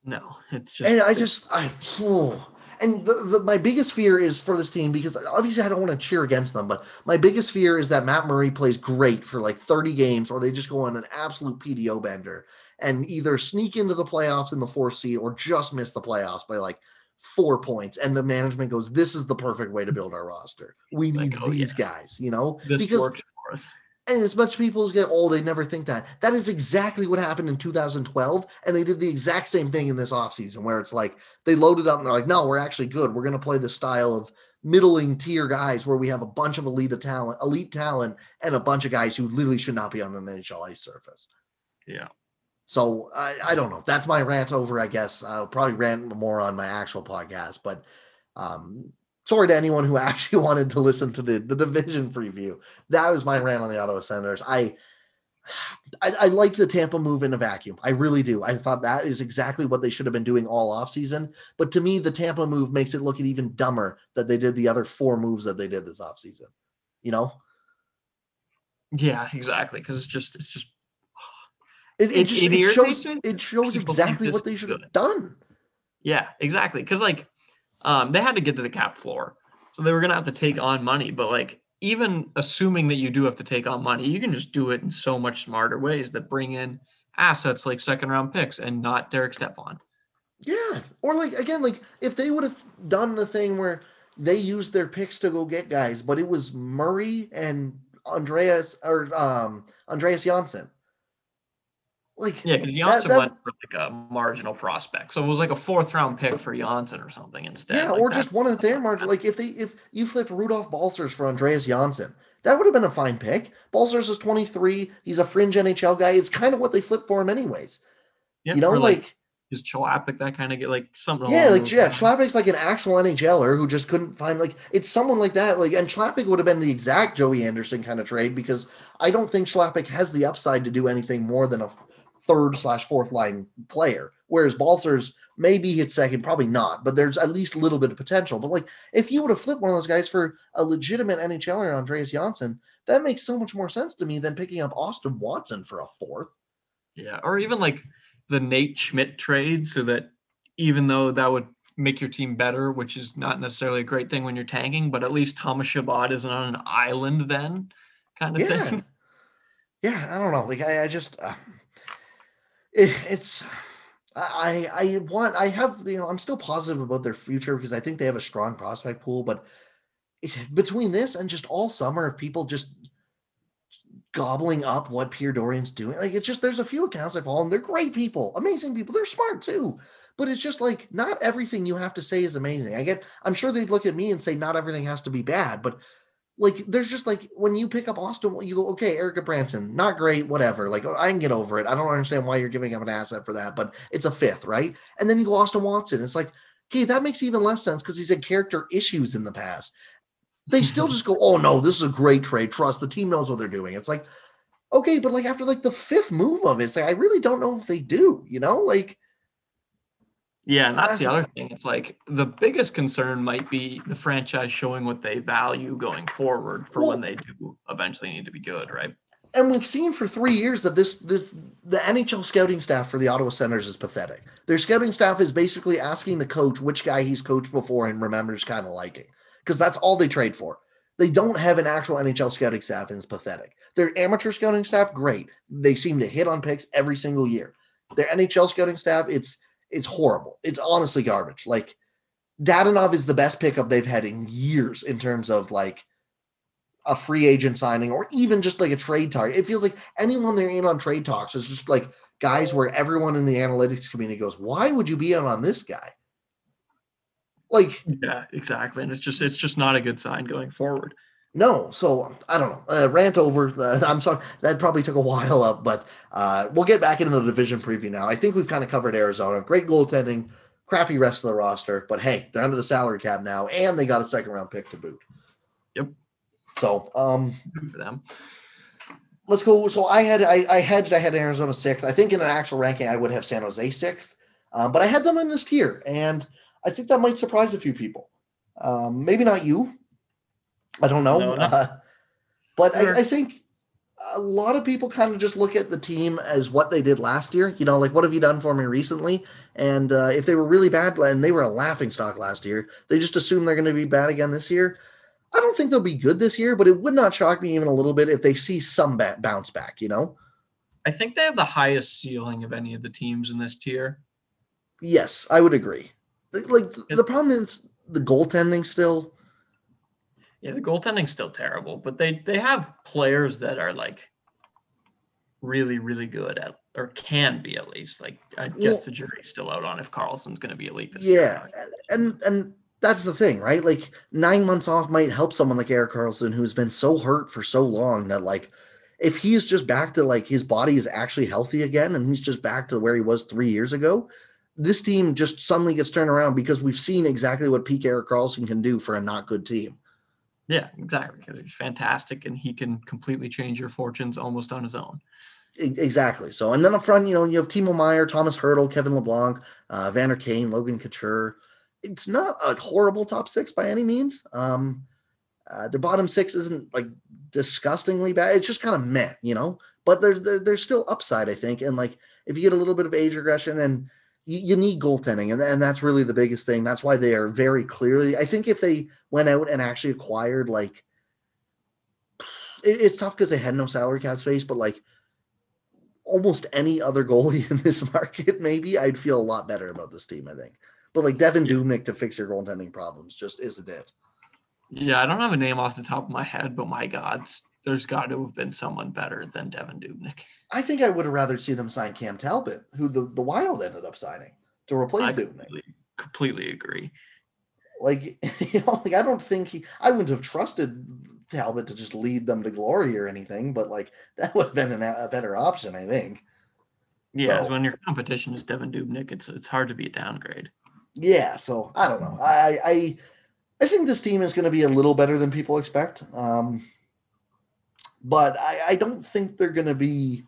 No, it's just. And I just, I, [sighs] oh. And the, the, my biggest fear is for this team because obviously I don't want to cheer against them, but my biggest fear is that Matt Murray plays great for like 30 games or they just go on an absolute PDO bender and either sneak into the playoffs in the fourth seed or just miss the playoffs by like four points. And the management goes, This is the perfect way to build our roster. We Like, need oh, these yeah. guys, you know? this because works for us. And as much people as get, oh, they never think that. That is exactly what happened in 2012. And they did the exact same thing in this offseason where it's like they loaded up and they're like, no, we're actually good. We're going to play the style of middling tier guys where we have a bunch of elite talent, elite talent, and a bunch of guys who literally should not be on an NHL ice surface. Yeah. So I, I don't know. That's my rant over, I guess. I'll probably rant more on my actual podcast, but um, sorry to anyone who [laughs] actually wanted to listen to the, the division preview. That was my rant on the Ottawa Senators. I, [sighs] I I like the Tampa move in a vacuum. I really do. I thought that is exactly what they should have been doing all offseason. But to me, the Tampa move makes it look even dumber that they did the other four moves that they did this offseason. You know? Yeah, exactly. Because it's just, it's just. [sighs] It, it, It- just it it shows it shows exactly what they should have done. Yeah, exactly. Because like, um, they had to get to the cap floor, so they were gonna have to take on money. But like, even assuming that you do have to take on money, you can just do it in so much smarter ways that bring in assets like second round picks and not Derek Stepan. Yeah. Or like again, like if they would have done the thing where they used their picks to go get guys, but it was Murray and Andreas or um Andreas Johnsson. Like Yeah, because Johnsson that- went for like a marginal prospect, so it was like a fourth round pick for Johnsson or something instead. yeah, like or that. just one of their margin. Like if they if you flipped Rudolph Balcers for Andreas Johnsson, that would have been a fine pick. Balcers is 23. He's a fringe NHL guy. It's kind of what they flipped for him anyways. yeah, you know, or, like is Chlapik that kind of get like something? Yeah, like yeah. Chlapik's like an actual NHLer who just couldn't find like it's someone like that. Like and Chlapik would have been the exact Joey Anderson kind of trade because I don't think Chlapik has the upside to do anything more than a third slash fourth line player. Whereas Balcers maybe hit second, probably not, but there's at least a little bit of potential. But like if you would have flipped one of those guys for a legitimate NHLer, Andreas Johnsson, that makes so much more sense to me than picking up Austin Watson for a fourth. Yeah, or even like the Nate Schmidt trade, so that even though that would make your team better, which is not necessarily a great thing when you're tanking, but at least Thomas Chabot isn't on an island then, kind of yeah thing. [laughs] yeah i don't know like i, I just uh, it, it's i i want i have you know i'm still positive about their future because i think they have a strong prospect pool but between this and just all summer of people just gobbling up what Pierre Dorion's doing. Like it's just there's a few accounts I follow and they're great people, amazing people. They're smart too. But it's just like not everything you have to say is amazing. I get I'm sure they'd look at me and say not everything has to be bad, but like there's just like when you pick up Austin, you go, okay, Erica Branson, not great, whatever. Like I can get over it. I don't understand why you're giving up an asset for that, but it's a fifth, right? And then you go Austin Watson. It's like, okay, that makes even less sense because he's had character issues in the past. They still just go, oh no, this is a great trade. Trust the team knows what they're doing. It's like, okay, but like after like the fifth move of it, it's like I really don't know if they do, you know, like Yeah, and that's the other thing. It's like the biggest concern might be the franchise showing what they value going forward for Well- when they do eventually need to be good, right? and we've seen for three years that this this the NHL scouting staff for the Ottawa Senators is pathetic. Their scouting staff is basically asking the coach which guy he's coached before and remembers kind of liking because that's all they trade for. They don't have an actual NHL scouting staff, and it's pathetic. Their amateur scouting staff, great. They seem to hit on picks every single year. Their NHL scouting staff, it's it's horrible. It's honestly garbage. Like Dadonov is the best pickup they've had in years in terms of like a free agent signing or even just like a trade target. It feels like anyone they're in on trade talks is just like guys where everyone in the analytics community goes, "Why would you be in on this guy?" Like Yeah, exactly. And it's just it's just not a good sign going forward. No, so I don't know. Uh, rant over. Uh, [laughs] I'm sorry that probably took a while up, but uh, we'll get back into the division preview now. I think we've kind of covered Arizona. Great goaltending, crappy rest of the roster, but hey, they're under the salary cap now, and they got a second round pick to boot. Yep. So um, Good for them. let's go. So I had I, I hedged. I had Arizona sixth. I think in the actual ranking, I would have San Jose sixth, um, but I had them in this tier, and I think that might surprise a few people. Um, maybe not you. I don't know, No, no. uh, but Sure. I, I think a lot of people kind of just look at the team as what they did last year. You know, like what have you done for me recently? And uh, if they were really bad and they were a laughing stock last year, they just assume they're going to be bad again this year. I don't think they'll be good this year, but it would not shock me even a little bit if they see some ba- bounce back. You know. I think they have the highest ceiling of any of the teams in this tier. Yes, I would agree. Like the problem is the goaltending still. Yeah, the goaltending's still terrible, but they they have players that are like really, really good at or can be at least. Like I guess Well- the jury's still out on if Karlsson's gonna be elite this year. Yeah, and and that's the thing, right? Like nine months off might help someone like Erik Karlsson, who's been so hurt for so long that like if he is just back to like his body is actually healthy again, and he's just back to where he was three years ago. This team just suddenly gets turned around because we've seen exactly what peak Erik Karlsson can do for a not good team. Yeah, exactly. Because he's fantastic and he can completely change your fortunes almost on his own. Exactly. So, and then up front, you know, you have Timo Meier, Tomas Hertl, Kevin Labanc, uh, Vander Kane, Logan Couture. It's not a horrible top six by any means. Um, uh, the bottom six isn't like disgustingly bad. It's just kind of meh, you know. But there, there, there's still upside, I think. And like, if you get a little bit of age regression, and you, you need goaltending, and, and that's really the biggest thing. That's why they are very clearly. I think if they went out and actually acquired like, it- it's tough because they had no salary cap space, but like almost any other goalie [laughs] in this market, maybe I'd feel a lot better about this team. I think, but like Devan Dubnyk to fix your goaltending problems just isn't it. Yeah, I don't have a name off the top of my head, but my God, there's got to have been someone better than Devan Dubnyk. I think I would have rather see them sign Cam Talbot, who the, the Wild ended up signing to replace I Dubnyk. completely, completely agree. Like, [laughs] you know, like I don't think he, I wouldn't have trusted Talbot to just lead them to glory or anything, but like that would have been an, a better option, I think. Yeah, So- when your competition is Devan Dubnyk, it's it's hard to be a downgrade. Yeah, so I don't know. I I I think this team is going to be a little better than people expect. Um, but I, I don't think they're going to be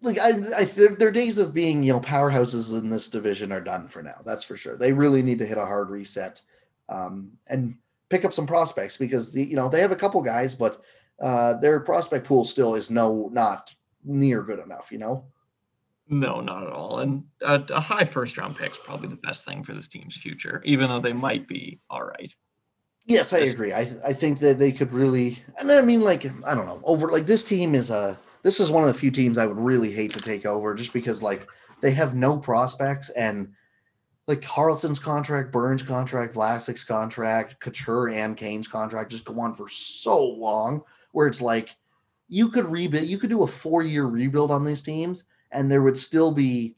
like I, I their, days of being you know powerhouses in this division are done for now. That's for sure. They really need to hit a hard reset um, and pick up some prospects because the, you know they have a couple guys, but uh, their prospect pool still is no not near good enough. You know. No, not at all. And a, a high first round pick is probably the best thing for this team's future, even though they might be all right. Yes, I agree. I I think that they could really, and I mean, like I don't know, over like this team is a this is one of the few teams I would really hate to take over, just because like they have no prospects and like Karlsson's contract, Burns' contract, Vlasic's contract, Couture and Kane's contract just go on for so long, where it's like you could rebuild, you could do a four year rebuild on these teams, and there would still be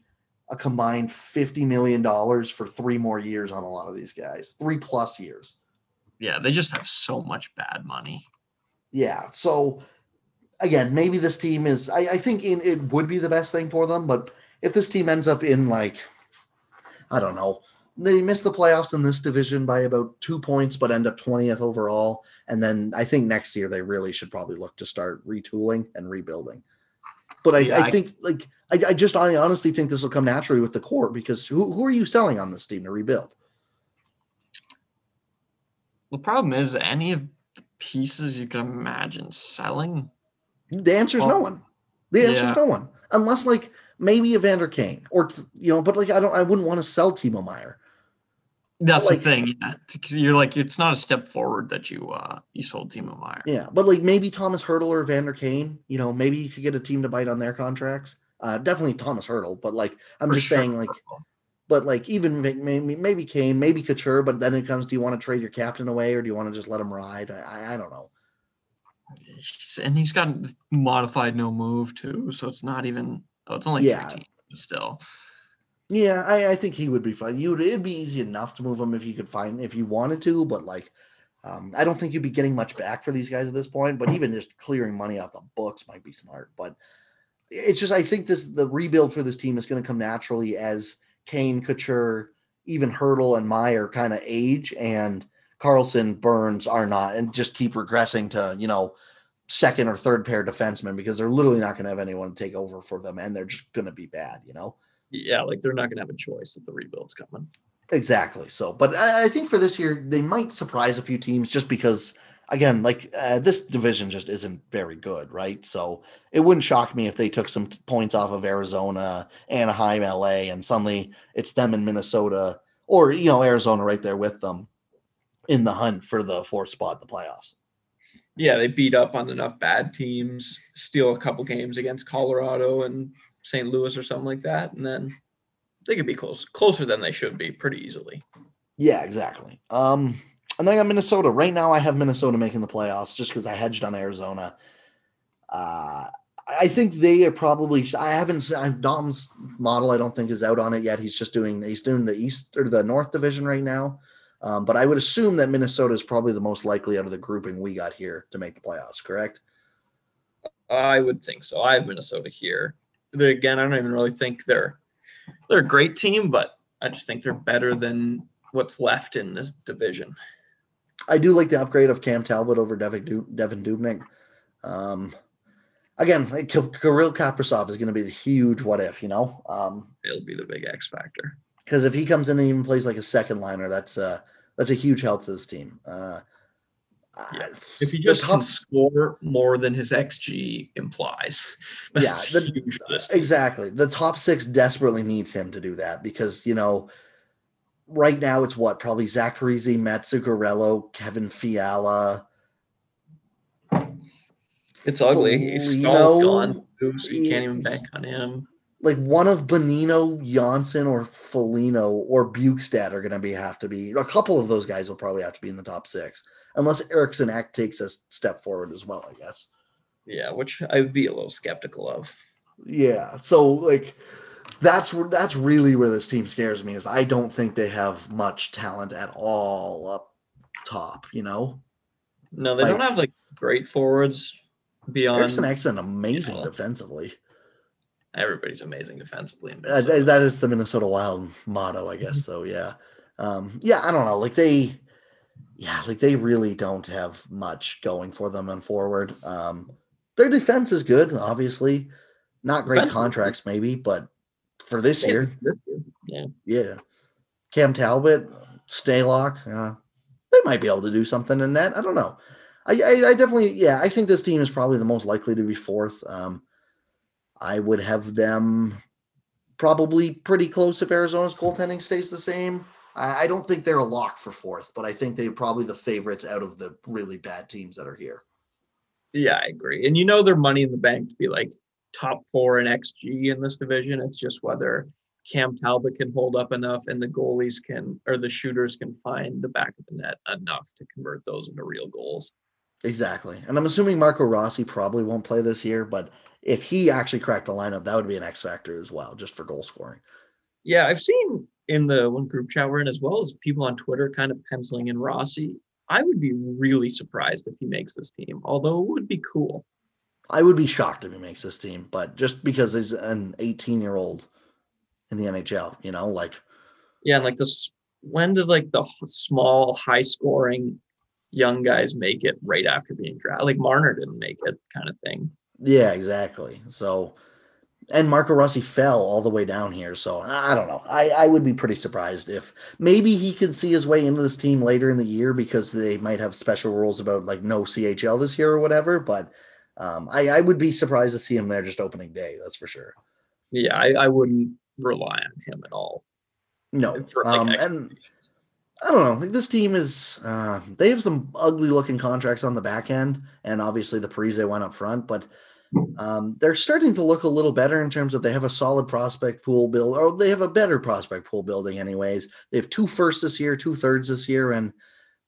a combined fifty million dollars for three more years on a lot of these guys, three plus years. Yeah, they just have so much bad money. Yeah. So again, maybe this team is. I, I think in, it would be the best thing for them. But if this team ends up in like, I don't know, they miss the playoffs in this division by about two points, but end up twentieth overall, and then I think next year they really should probably look to start retooling and rebuilding. But I, Yeah, I I- think like I, I just I honestly think this will come naturally with the core because who who are you selling on this team to rebuild? The problem is any of the pieces you can imagine selling. The answer is no one. The answer is yeah. no one, unless like maybe Evander Kane or you know, but like I don't, I wouldn't want to sell Timo Meier. That's Like- the thing. Yeah, you're like it's not a step forward that you uh you sold Timo Meier. Yeah, but like maybe Tomas Hertl or Evander Kane. You know, maybe you could get a team to bite on their contracts. Uh, definitely Tomas Hertl, but like I'm For just sure. saying, like, but like even maybe maybe Kane, maybe Couture, but then it comes, do you want to trade your captain away or do you want to just let him ride? I, I, don't know. And he's got modified no move too, so it's not even. Oh, it's only Yeah. 13, still. Yeah, I, I think he would be fine. You would it'd be easy enough to move him if you could find if you wanted to, but like um, I don't think you'd be getting much back for these guys at this point. But even just clearing money off the books might be smart. But it's just I think this the rebuild for this team is going to come naturally as Kane, Couture, even Hertl and Meier kind of age and Karlsson, Burns are not, and just keep regressing to you know second or third pair defensemen because they're literally not going to have anyone to take over for them, and they're just going to be bad. You know. Yeah, like they're not going to have a choice if the rebuild's coming. Exactly. So, but I, I, think for this year they might surprise a few teams just because, again, like uh, this division just isn't very good, right? So it wouldn't shock me if they took some points off of Arizona, Anaheim, LA, and suddenly it's them in Minnesota or you know Arizona right there with them in the hunt for the fourth spot in the playoffs. Yeah, they beat up on enough bad teams, steal a couple games against Colorado and St. Louis or something like that, and then they could be close, closer than they should be, pretty easily. Yeah, exactly. Um, and then I got Minnesota. Right now, I have Minnesota making the playoffs just because I hedged on Arizona. Uh, I think they are probably. I haven't. I Dom's model. I don't think is out on it yet. He's just doing. He's doing the East or the North Division right now. Um, but I would assume that Minnesota is probably the most likely out of the grouping we got here to make the playoffs. Correct? I would think so. I have Minnesota here. But again, I don't even really think they're they're a great team, but I just think they're better than what's left in this division. I do like the upgrade of Cam Talbot over Devin, du- Devan Dubnyk. Um, again, like Kirill Kaprizov is going to be the huge what if, you know? Um, It'll be the big X factor. Because if he comes in and even plays like a second liner, that's uh, that's a huge help to this team. Uh, yeah. If he just top, can score more than his XG implies, [laughs] yeah, the, exactly. The top six desperately needs him to do that because you know, right now it's what probably Zach Parise, Matt Zuccarello, Kevin Fiala. It's ugly. Staal's gone. Oops, you can't even bank on him. Like one of Bonino, Johnsson, or Foligno or Bjugstad are going to be have to be. A couple of those guys will probably have to be in the top six unless Eriksson Ek takes a step forward as well, I guess. Yeah, which I would be a little skeptical of. Yeah, so like that's that's really where this team scares me is I don't think they have much talent at all up top. You know. No, they like, don't have like great forwards beyond. Eriksson Ek's been amazing know, defensively. Everybody's amazing defensively. Uh, that is the Minnesota Wild motto, I guess. [laughs] so yeah, um, yeah. I don't know. Like they yeah, like they really don't have much going for them on forward. Um, their defense is good, obviously. Not great defense contracts, maybe, but for this year, yeah, yeah. Cam Talbot, Stalock, uh, they might be able to do something in that. I don't know. I, I, I, definitely, yeah, I think this team is probably the most likely to be fourth. Um, I would have them probably pretty close if Arizona's goaltending stays the same. I, I don't think they're a lock for fourth, but I think they're probably the favorites out of the really bad teams that are here. Yeah, I agree. And you know their money in the bank to be like top four in XG in this division. It's just whether Cam Talbot can hold up enough and the goalies can or the shooters can find the back of the net enough to convert those into real goals. Exactly. And I'm assuming Marco Rossi probably won't play this year, but if he actually cracked the lineup, that would be an X factor as well, just for goal scoring. Yeah, I've seen in the one group chat we're in, as well as people on Twitter kind of penciling in Rossi. I would be really surprised if he makes this team, although it would be cool. I would be shocked if he makes this team, but just because he's an 18 year old in the NHL, you know, like. Yeah, like this, when did like the small, high scoring young guys make it right after being drafted? Like Marner didn't make it, kind of thing. Yeah, exactly. So and Marco Rossi fell all the way down here. So I don't know. I, I would be pretty surprised if maybe he could see his way into this team later in the year because they might have special rules about like no CHL this year or whatever. But um, I, I would be surprised to see him there just opening day. That's for sure. Yeah, I, I wouldn't rely on him at all. No. For, like, um, and I don't know. Like this team is uh, they have some ugly looking contracts on the back end, and obviously the Parise went up front, but um, they're starting to look a little better in terms of they have a solid prospect pool build, or they have a better prospect pool building, anyways. They have two firsts this year, two thirds this year, and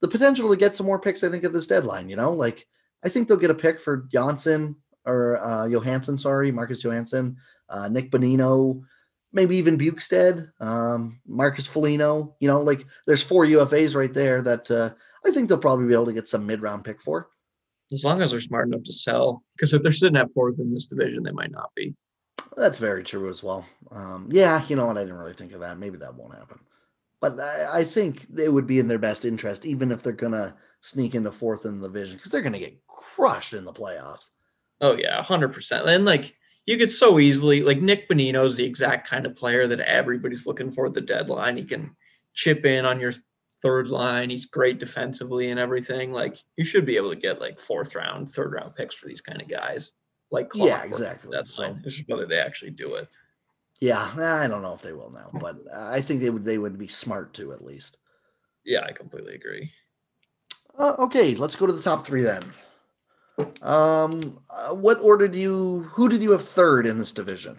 the potential to get some more picks. I think at this deadline, you know, like I think they'll get a pick for Johnson or uh, Johansson, sorry, Marcus Johansson, uh, Nick Bonino, maybe even Bjugstad, um, Marcus Foligno. You know, like there's four UFAs right there that uh, I think they'll probably be able to get some mid round pick for. As long as they're smart enough to sell, because if they're sitting at fourth in this division, they might not be. That's very true as well. Um, yeah, you know what? I didn't really think of that. Maybe that won't happen. But I, I think it would be in their best interest, even if they're gonna sneak into fourth in the division, because they're gonna get crushed in the playoffs. Oh yeah, hundred percent. And like you could so easily like Nick Bonino is the exact kind of player that everybody's looking for at the deadline. He can chip in on your third line. He's great defensively and everything. Like you should be able to get like fourth round, third round picks for these kind of guys. Like yeah, exactly. That's so, fine. It's just whether they actually do it. Yeah, I don't know if they will now, but I think they would they would be smart to at least. Yeah, I completely agree. Uh, okay, let's go to the top three then. Um, uh, what order do you? Who did you have third in this division?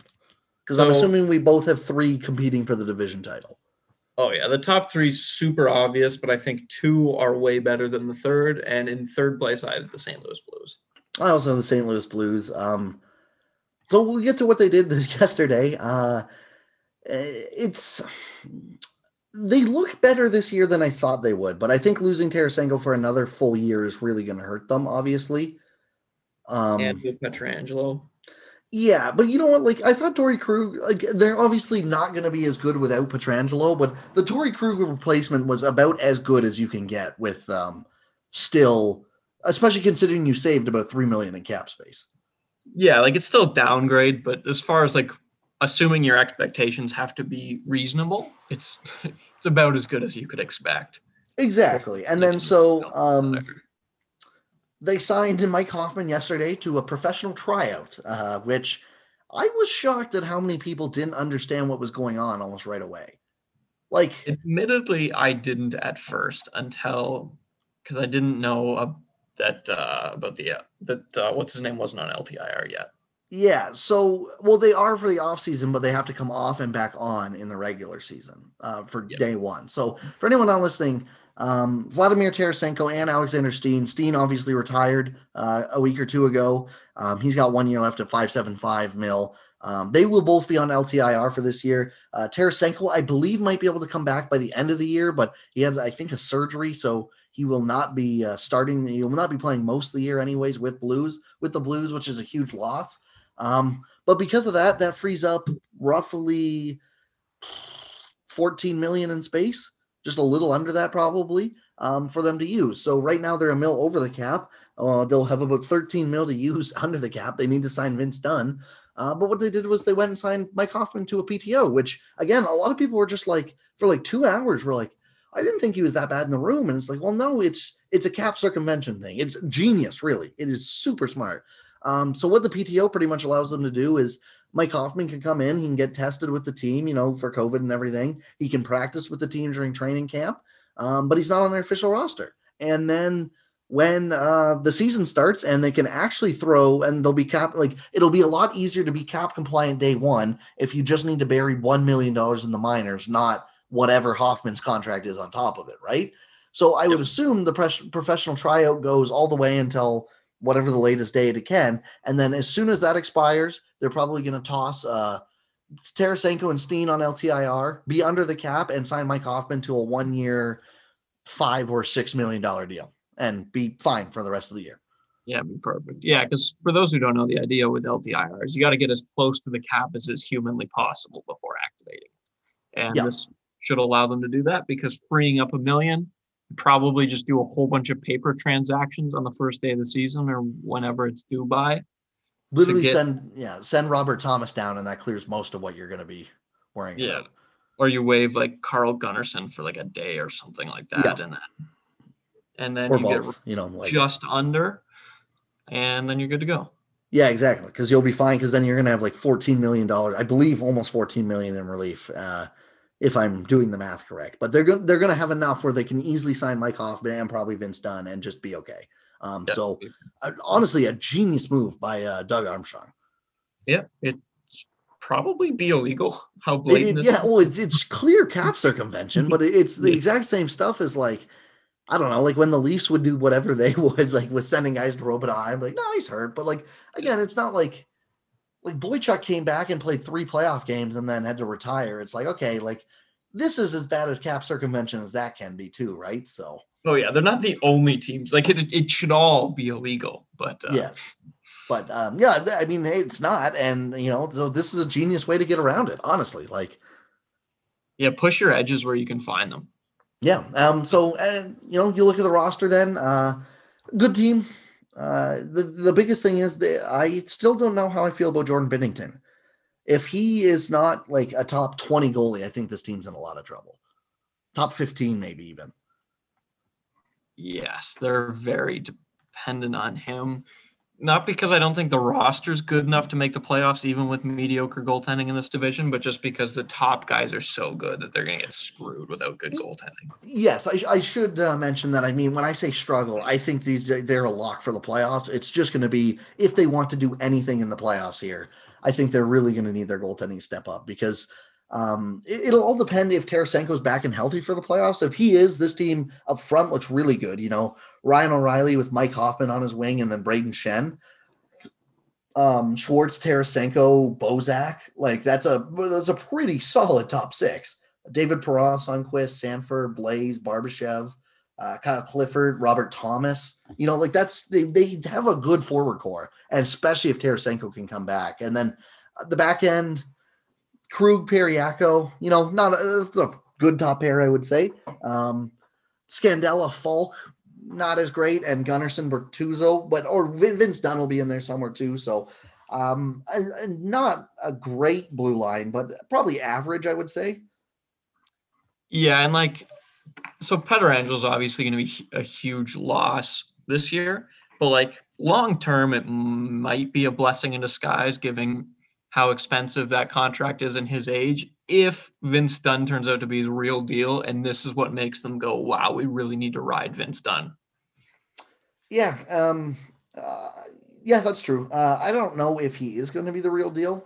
Because so, I'm assuming we both have three competing for the division title. Oh yeah, the top three super obvious, but I think two are way better than the third. And in third place, I have the St. Louis Blues. I also have the St. Louis Blues. Um, so we'll get to what they did [laughs] yesterday. Uh, it's they look better this year than I thought they would, but I think losing Tarasenko for another full year is really going to hurt them. Obviously, um, and with Pietrangelo. Yeah, but you know what? Like I thought Torey Krug, like they're obviously not going to be as good without Pietrangelo, but the Torey Krug replacement was about as good as you can get with um still, especially considering you saved about three million in cap space. Yeah, like it's still downgrade, but as far as like assuming your expectations have to be reasonable, it's [laughs] it's about as good as you could expect. Exactly, and then so um they signed Mike Hoffman yesterday to a professional tryout, uh, which I was shocked at how many people didn't understand what was going on almost right away. Like, admittedly, I didn't at first until because I didn't know uh, that uh, about the uh, that uh, what's his name wasn't on LTIR yet. Yeah, so well they are for the off season, but they have to come off and back on in the regular season uh, for yep. day one. So for anyone not listening, um, Vladimir Tarasenko and Alexander Steen. Steen obviously retired uh, a week or two ago. Um, he's got one year left at 575 mil. Um, they will both be on LTIR for this year. Uh, Tarasenko, I believe, might be able to come back by the end of the year, but he has, I think, a surgery, so he will not be uh, starting. He will not be playing most of the year, anyways, with Blues with the Blues, which is a huge loss. Um, but because of that, that frees up roughly 14 million in space just a little under that probably um, for them to use. So right now they're a mil over the cap. Uh, they'll have about 13 mil to use [laughs] under the cap. They need to sign Vince Dunn. Uh, but what they did was they went and signed Mike Hoffman to a PTO, which again, a lot of people were just like, for like two hours, were like, I didn't think he was that bad in the room. And it's like, well, no, it's it's a cap circumvention thing. It's genius, really. It is super smart. Um, so what the PTO pretty much allows them to do is Mike Hoffman can come in, he can get tested with the team, you know, for COVID and everything. He can practice with the team during training camp, um, but he's not on their official roster. And then when uh, the season starts and they can actually throw and they'll be cap like it'll be a lot easier to be cap compliant day one if you just need to bury one million dollars in the minors, not whatever Hoffman's contract is on top of it, right? So I would assume the pres- professional tryout goes all the way until whatever the latest date it can. And then as soon as that expires, they're probably going to toss uh, Tarasenko and Steen on LTIR, be under the cap, and sign Mike Hoffman to a one year, five or six million dollar deal and be fine for the rest of the year. Yeah, be perfect. Yeah, because for those who don't know, the idea with LTIR is you got to get as close to the cap as is humanly possible before activating. And yeah. this should allow them to do that because freeing up a million probably just do a whole bunch of paper transactions on the first day of the season or whenever it's due by. Literally get, send yeah, send Robert Thomas down and that clears most of what you're gonna be worrying yeah. about. Or you waive like Carl Gunnarsson for like a day or something like that, yeah. and then and then or you both, get you know like, just under, and then you're good to go. Yeah, exactly. Because you'll be fine. Because then you're going to have like 14 million dollars, I believe, almost 14 million in relief. Uh, if I'm doing the math correct. But they're go- they're going to have enough where they can easily sign Mike Hoffman and probably Vince Dunn and just be okay. Um, yeah. So uh, honestly, a genius move by uh, Doug Armstrong. Yeah, it's probably be illegal. How blatant? It, it, yeah, well, it's, it's clear cap circumvention, but it's the [laughs] exact same stuff as like. I don't know, like when the Leafs would do whatever they [laughs] would, like with sending guys to Robitaille, I'm like, no, he's hurt. But like again, it's not like like Boychuk came back and played three playoff games and then had to retire. It's like, okay, like this is as bad as cap circumvention as that can be too, right? So Oh yeah, they're not the only teams. Like it, it should all be illegal, but uh, yes, but um, yeah, I mean it's not, and you know, so this is a genius way to get around it. Honestly, like yeah, push your edges where you can find them. Yeah. Um. So, and you know, you look at the roster. Then, uh, good team. Uh, the the biggest thing is that I still don't know how I feel about Jordan Binnington. If he is not like a top twenty goalie, I think this team's in a lot of trouble. Top fifteen, maybe even. Yes, they're very dependent on him. Not because I don't think the roster's good enough to make the playoffs, even with mediocre goaltending in this division, but just because the top guys are so good that they're going to get screwed without good goaltending. Yes, I, I should uh, mention that. I mean, when I say struggle, I think these they're a lock for the playoffs. It's just going to be if they want to do anything in the playoffs here. I think they're really going to need their goaltending step up because um, it, will all depend if Tarasenko's back and healthy for the playoffs. If he is, this team up front looks really good. You know, Ryan O'Reilly with Mike Hoffman on his wing, and then Brayden Schenn. um, Schwartz, Tarasenko, Bozak. Like that's a that's a pretty solid top six. David Perron, Sundqvist, Sanford, Blais, Barbashev, uh, Kyle Clifford, Robert Thomas. You know, like that's they they have a good forward core, and especially if Tarasenko can come back, and then uh, the back end Krug, Parayko, you know, not a, a good top pair, I would say. Um, Scandella, Faulk, not as great, and Gunnarsson, Bortuzzo, but or Vince Dunn will be in there somewhere too. So, um, not a great blue line, but probably average, I would say. Yeah, and like, so Pietrangelo's obviously going to be a huge loss this year, but like long term, it might be a blessing in disguise, giving how expensive that contract is in his age if Vince Dunn turns out to be the real deal and this is what makes them go wow we really need to ride Vince Dunn. Yeah, um uh, yeah, that's true. Uh, I don't know if he is going to be the real deal.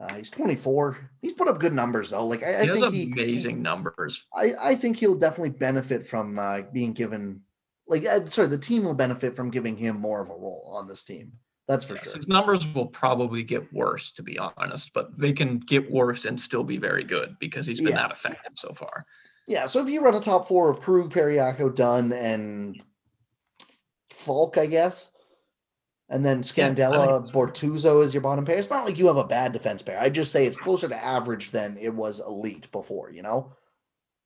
Uh, he's 24. He's put up good numbers though. Like I, he I think he amazing numbers. I, I think he'll definitely benefit from uh, being given like uh, sorry, the team will benefit from giving him more of a role on this team. That's for yes, sure. His numbers will probably get worse, to be honest, but they can get worse and still be very good because he's been yeah. that effective so far. Yeah. So if you run a top four of Krug, Parayko, Dunn, and Faulk, I guess, and then Scandella, yeah, Bortuzzo is your bottom pair. It's not like you have a bad defense pair. I just say it's closer to average than it was elite before. You know.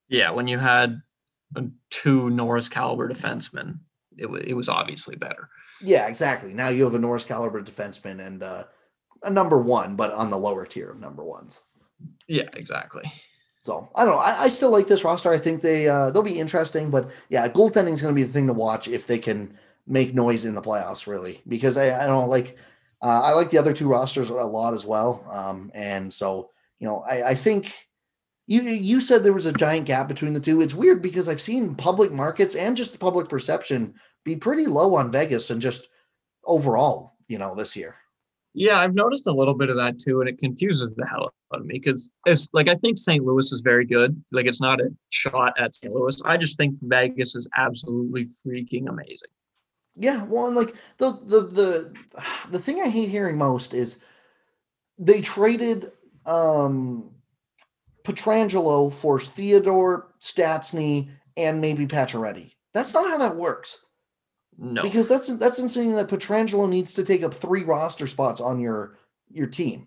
Yeah, when you had uh, two Norris caliber defensemen, it, w- it was obviously better. Yeah, exactly. Now you have a Norris caliber defenseman and uh, a number one, but on the lower tier of number ones. Yeah, exactly. So I don't know. I, I still like this roster. I think they uh, they'll be interesting, but yeah, goaltending is going to be the thing to watch if they can make noise in the playoffs, really. Because I, I don't like uh, I like the other two rosters a lot as well, um, and so you know I, I think you you said there was a giant gap between the two. It's weird because I've seen public markets and just the public perception be pretty low on Vegas and just overall, you know, this year. Yeah, I've noticed a little bit of that too, and it confuses the hell out of me because it's like I think St. Louis is very good. Like it's not a shot at St. Louis. I just think Vegas is absolutely freaking amazing. Yeah, well, and like the the the [sighs] the thing I hate hearing most is they traded um Pietrangelo for Theodore Stastny and maybe Pacioretty. That's not how that works. No, because that's that's insane that Pietrangelo needs to take up three roster spots on your your team.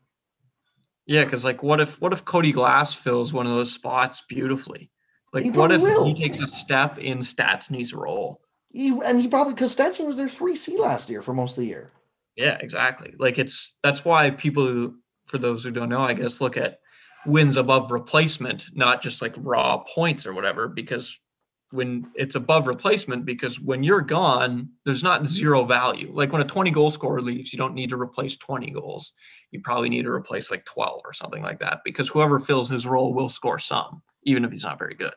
Yeah, because like, what if what if Cody Glass fills one of those spots beautifully? Like, what if will. he takes a step in Stastny's role? He, and he probably because Stastny was their free C last year for most of the year. Yeah, exactly. Like it's that's why people, who, for those who don't know, I guess look at wins above replacement, not just like raw points or whatever, because when it's above replacement because when you're gone, there's not zero value. Like when a 20 goal scorer leaves, you don't need to replace 20 goals. You probably need to replace like 12 or something like that because whoever fills his role will score some, even if he's not very good.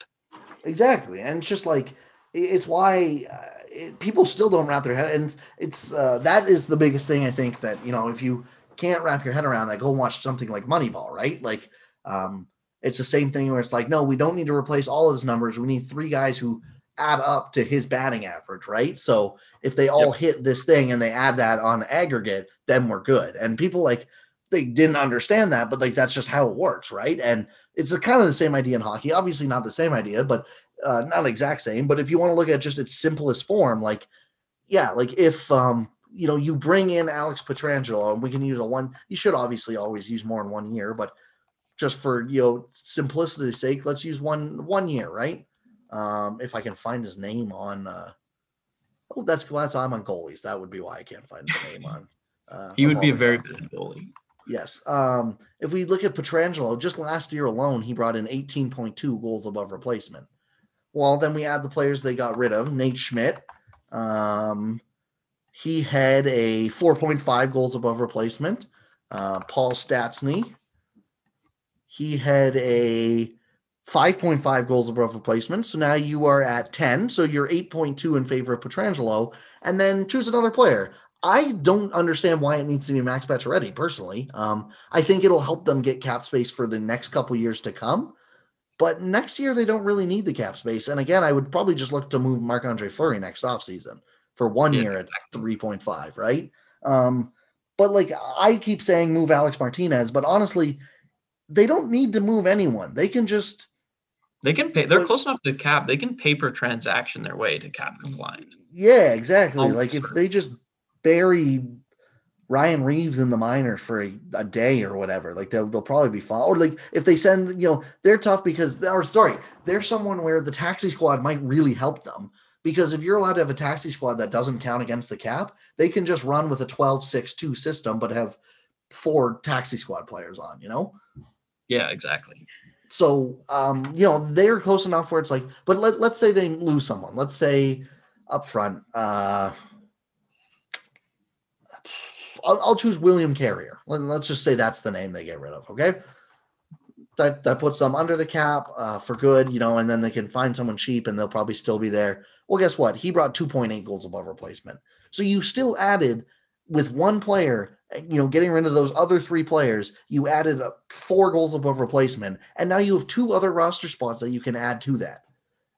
Exactly. And it's just like, it's why uh, it, people still don't wrap their head. And it's, uh, that is the biggest thing I think that, you know, if you can't wrap your head around that, go watch something like Moneyball, right? Like, um, it's the same thing where it's like, no, we don't need to replace all of his numbers. We need three guys who add up to his batting average, right? So if they all yep. hit this thing and they add that on aggregate, then we're good. And people like they didn't understand that, but like that's just how it works, right? And it's a, kind of the same idea in hockey. Obviously, not the same idea, but uh, not exact same. But if you want to look at just its simplest form, like yeah, like if um you know you bring in Alex Pietrangelo, and we can use a one. You should obviously always use more in one year, but just for you know simplicity's sake, let's use one one year, right? Um, if I can find his name on. Uh, oh, that's that's I'm on goalies. That would be why I can't find his name on. Uh, [laughs] he would be a very good goalie. Yes. Um, if we look at Pietrangelo, just last year alone, he brought in 18.2 goals above replacement. Well, then we add the players they got rid of. Nate Schmidt, um, he had a 4.5 goals above replacement. Uh, Paul Stastny, he had a 5.5 goals above replacement. So now you are at 10. So you're 8.2 in favor of Pietrangelo. And then choose another player. I don't understand why it needs to be Max Pacioretty personally. Um, I think it'll help them get cap space for the next couple years to come. But next year they don't really need the cap space. And again, I would probably just look to move Marc Andre Fleury next offseason for one yeah, year at 3.5, right? Um, but like I keep saying move Alec Martinez, but honestly, they don't need to move anyone. They can just they can pay. They're like, close enough to cap. They can paper transaction their way to cap compliant. Yeah, exactly. Oh, like if they just bury Ryan Reaves in the minor for a, a, day or whatever, like they'll they'll probably be fine. Or like if they send, you know, they're tough because or sorry, they're someone where the taxi squad might really help them. Because if you're allowed to have a taxi squad that doesn't count against the cap, they can just run with a 12-6-2 system, but have four taxi squad players on, you know? Yeah, exactly. So um, you know, they're close enough where it's like, but let, let's say they lose someone. Let's say up front, uh I'll, I'll choose William Carrier. Let's just say that's the name they get rid of. Okay. That, that puts them under the cap uh, for good, you know, and then they can find someone cheap and they'll probably still be there. Well, guess what? He brought 2.8 goals above replacement. So you still added with one player, you know, getting rid of those other three players, you added four goals above replacement. And now you have two other roster spots that you can add to that.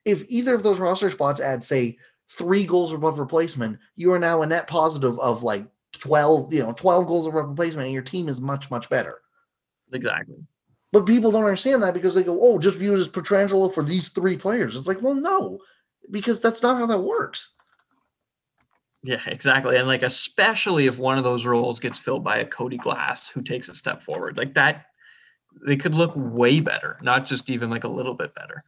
If either of those roster spots add, say, three goals above replacement, you are now a net positive of like 12, you know, 12 goals above replacement, and your team is much, much better. Exactly. But people don't understand that because they go, oh, just view it as Pietrangelo for these three players. It's like, well, no, because that's not how that works. Yeah, exactly. And like, especially if one of those roles gets filled by a Cody Glass who takes a step forward, like that, they could look way better, not just even like a little bit better.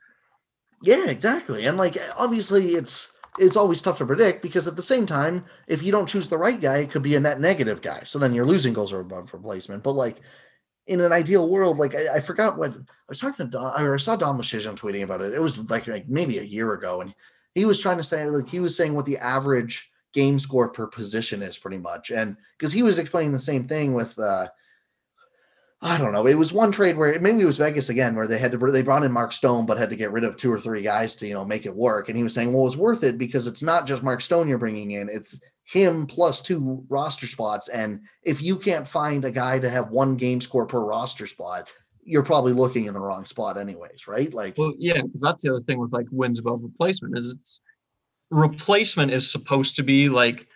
Yeah, exactly. And like, obviously, it's it's always tough to predict because at the same time, if you don't choose the right guy, it could be a net negative guy. So then you're losing goals above replacement. But like in an ideal world, like I, I forgot what I was talking to Don, or I saw Don Luszczyszyn tweeting about it. It was like, like maybe a year ago, and he was trying to say like he was saying what the average game score per position is pretty much, and because he was explaining the same thing with. uh I don't know. It was one trade where maybe it was Vegas again, where they had to they brought in Mark Stone, but had to get rid of two or three guys to you know make it work. And he was saying, well, it's worth it because it's not just Mark Stone you're bringing in; it's him plus two roster spots. And if you can't find a guy to have one game score per roster spot, you're probably looking in the wrong spot, anyways, right? Like, well, yeah, because that's the other thing with like wins above replacement is it's replacement is supposed to be like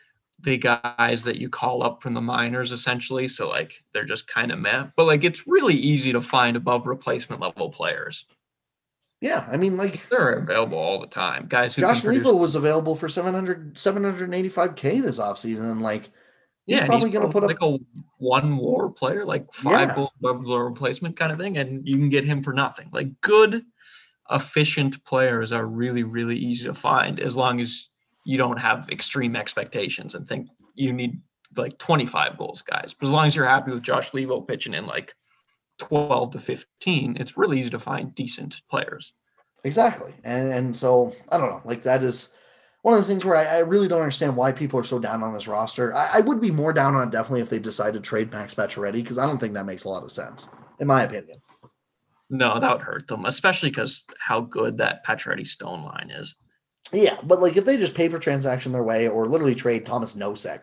the guys that you call up from the minors essentially. So like they're just kind of meh. But like it's really easy to find above replacement level players. Yeah, I mean like they're available all the time. Guys who Josh Leivo was available for 700 785k this offseason and like he's yeah, probably going to put like up like a one war player like five yeah. the replacement kind of thing and you can get him for nothing. Like good efficient players are really really easy to find as long as you don't have extreme expectations and think you need like 25 goals, guys. But as long as you're happy with Josh Leivo pitching in like 12 to 15, it's really easy to find decent players. Exactly. And and so I don't know, like that is one of the things where I, I really don't understand why people are so down on this roster. I, I, would be more down on it definitely if they decided to trade Max Pacioretty because I don't think that makes a lot of sense, in my opinion. No, that would hurt them, especially because how good that Pacioretty Stone line is. Yeah, but like if they just paper transaction their way or literally trade Tomas Nosek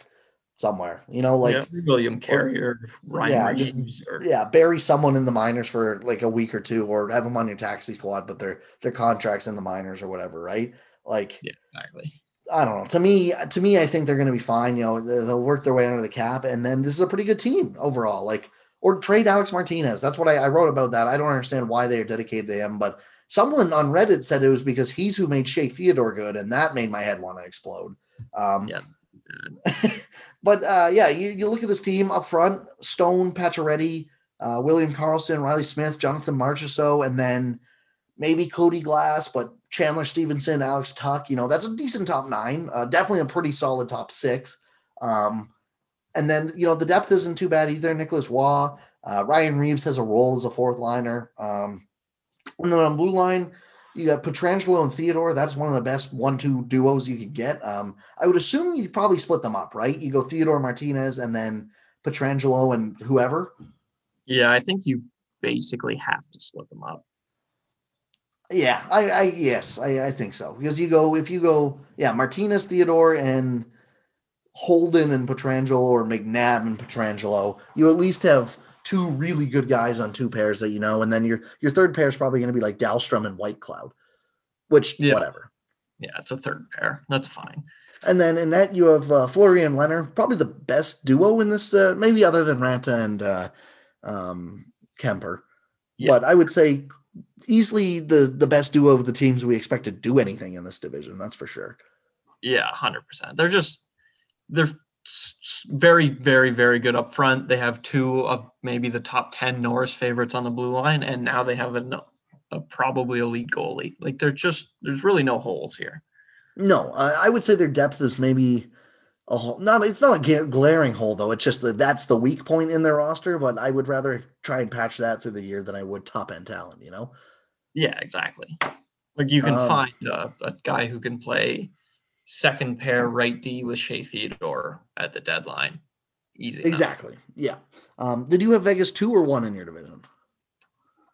somewhere, you know, like yeah, William Carrier, Ryan yeah, just, or, yeah, bury someone in the minors for like a week or two, or have them on your taxi squad, but their their contracts in the minors or whatever, right? Like, yeah, exactly. I don't know. To me, to me, I think they're going to be fine. You know, they'll work their way under the cap, and then this is a pretty good team overall. Like or trade Alec Martinez. That's what I, I wrote about that. I don't understand why they are dedicated to him, but someone on Reddit said it was because he's who made Shea Theodore good, and that made my head want to explode. Um, Yeah. [laughs] but uh, yeah, you, you look at this team up front: Stone, Pacioretty, uh, William Karlsson, Reilly Smith, Jonathan Marchessault, and then maybe Cody Glass, but Chandler Stephenson, Alex Tuch. You know, that's a decent top nine. Uh, definitely a pretty solid top six. Um, and then you know the depth isn't too bad either. Nicholas Waugh, uh, Ryan Reaves has a role as a fourth liner. Um, and then on blue line, you got Pietrangelo and Theodore. That's one of the best one-two duos you could get. Um, I would assume you probably split them up, right? You go Theodore Martinez and then Pietrangelo and whoever. Yeah, I think you basically have to split them up. Yeah, I, I yes, I, I think so. Because you go if you go, yeah, Martinez, Theodore, and Holden and Pietrangelo or McNabb and Pietrangelo, you at least have two really good guys on two pairs that you know, and then your your third pair is probably going to be like Dalstrom and Whitecloud, which Yeah. whatever. Yeah, it's a third pair. That's fine. And then in that you have uh, Fleury and Leonard, probably the best duo in this, uh, maybe other than Raanta and uh, um, Kuemper. Yeah. But I would say easily the the best duo of the teams we expect to do anything in this division. That's for sure. Yeah, hundred percent. They're just they're very, very, very good up front. They have two of maybe the top ten Norris favorites on the blue line, and now they have a, a probably elite goalie. Like they're just there's really no holes here. No, I, I would say their depth is maybe a hole. Not it's not a glaring hole though. It's just that that's the weak point in their roster. But I would rather try and patch that through the year than I would top end talent. You know. Yeah, exactly. Like you can Um, find a, a guy who can play second pair right D with Shea Theodore at the deadline. Easy. enough. Exactly. Yeah. Um, did you have Vegas two or one in your division?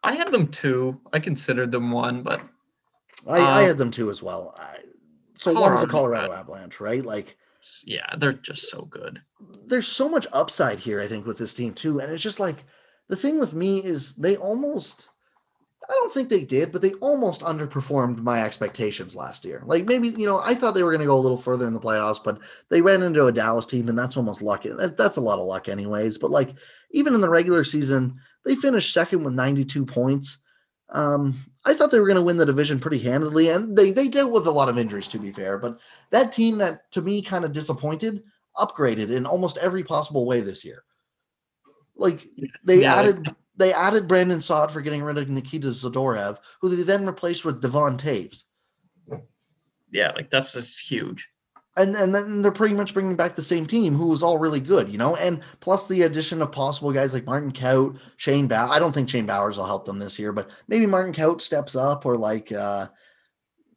I had them two. I considered them one, but I, I had them two as well. I, so one's the Colorado. Avalanche, right? Like yeah, they're just so good. there's so much upside here, I think, with this team too. And it's just like the thing with me is they almost I don't think they did, but they almost underperformed my expectations last year. Like maybe, you know, I thought they were going to go a little further in the playoffs, but they ran into a Dallas team and that's almost luck. That, that's a lot of luck anyways, but like even in the regular season, they finished second with 92 points. Um, I thought they were going to win the division pretty handedly, and they they dealt with a lot of injuries to be fair. But that team that to me kind of disappointed upgraded in almost every possible way this year. Like they Yeah, added they added Brandon Saad for getting rid of Nikita Zadorov, who they then replaced with Devon Toews. Yeah, like that's just huge. And and then they're pretty much bringing back the same team who was all really good, you know. And plus the addition of possible guys like Martin Kaut, Shane Bowers. I don't think Shane Bowers will help them this year, but maybe Martin Kaut steps up, or like, uh,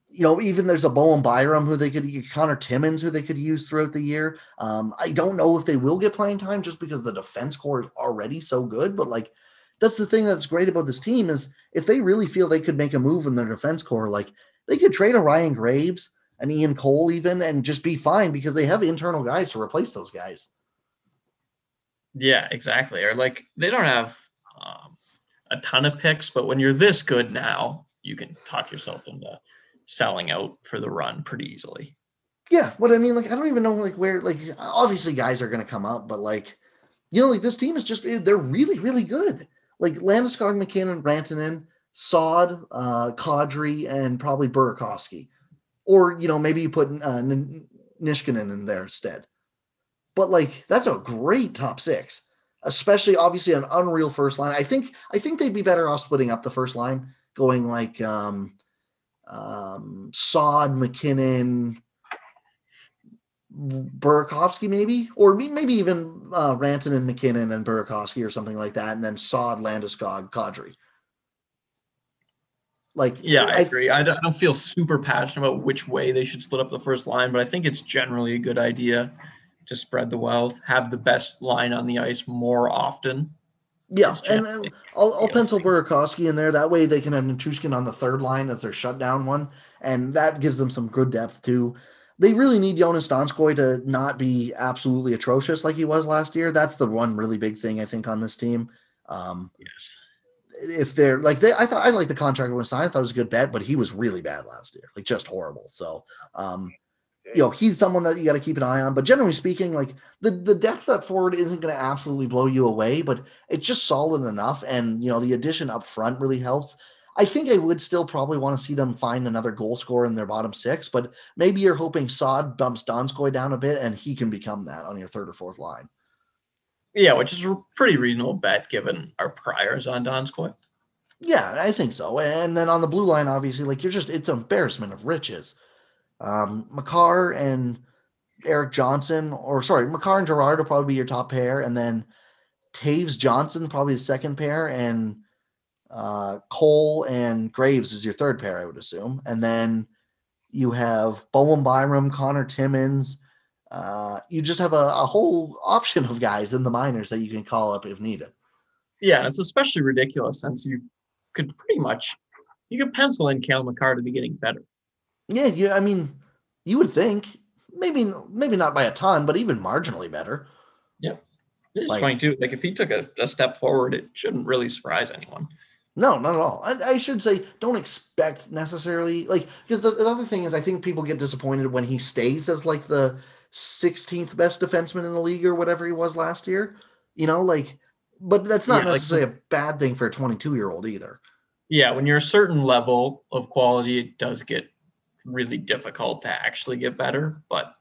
you know, even there's a Bowen Byram who they could Connor Timmins who they could use throughout the year. Um, I don't know if they will get playing time just because the defense core is already so good, but like. That's the thing that's great about this team is if they really feel they could make a move in their defense core, like they could trade a Ryan Graves, and Ian Cole even and just be fine because they have internal guys to replace those guys. Yeah, exactly. Or like they don't have um, a ton of picks, but when you're this good now, you can talk yourself into selling out for the run pretty easily. Yeah, what I mean, like I don't even know like where like obviously guys are gonna come up, but like you know, like this team is just they're really, really good. Like Landeskog, MacKinnon, Rantanen, Saad, uh, Kadri, and probably Burakovsky. Or, you know, maybe you put uh, N- Nichushkin in there instead. But like that's a great top six, especially obviously an unreal first line. I think I think they'd be better off splitting up the first line, going like um um Saad, MacKinnon, Burakovsky maybe, or maybe even uh, Ranton and MacKinnon and Burakovsky or something like that, and then Saad, Landeskog, Kadri. Like, Yeah, I, agree. I don't, I don't feel super passionate about which way they should split up the first line, but I think it's generally a good idea to spread the wealth, have the best line on the ice more often. yeah, and, and I'll, I'll pencil Burakovsky in there. That way they can have Nichushkin on the third line as their shutdown one, and that gives them some good depth too. They really need Joonas Donskoi to not be absolutely atrocious like he was last year. That's the one really big thing I think on this team. Um, Yes. if they're like they, I thought I like the contract when signed. I thought it was a good bet, but he was really bad last year, like just horrible. So, um, you know, he's someone that you got to keep an eye on. But generally speaking, like the, the depth at forward isn't going to absolutely blow you away, but it's just solid enough. And, you know, the addition up front really helps. I think I would still probably want to see them find another goal scorer in their bottom six, but maybe you're hoping Saad bumps Donskoi down a bit and he can become that on your third or fourth line. Yeah, which is a pretty reasonable bet given our priors on Donskoi. Yeah, I think so. And then on the blue line, obviously, like you're just it's an embarrassment of riches. Um, Makar and Erik Johnson, or sorry, Makar and Girard will probably be your top pair, and then Toews Johnson probably the second pair, and uh, Cole and Graves is your third pair, I would assume, and then you have Bowen Byram, Connor Timmins. Uh, you just have a, a whole option of guys in the minors that you can call up if needed. Yeah, it's especially ridiculous since you could pretty much you could pencil in Cale Makar to be getting better. Yeah, you. I mean, you would think maybe maybe not by a ton, but even marginally better. Yeah, it's like, 22. Like if he took a, a step forward, it shouldn't really surprise anyone. No, not at all. I, I, should say, don't expect necessarily like because the, the, other thing is, I think people get disappointed when he stays as like the 16th best defenseman in the league or whatever he was last year. You know, like, but that's not yeah, necessarily like, a bad thing for a 22 year old either. Yeah, when you're a certain level of quality, it does get really difficult to actually get better, but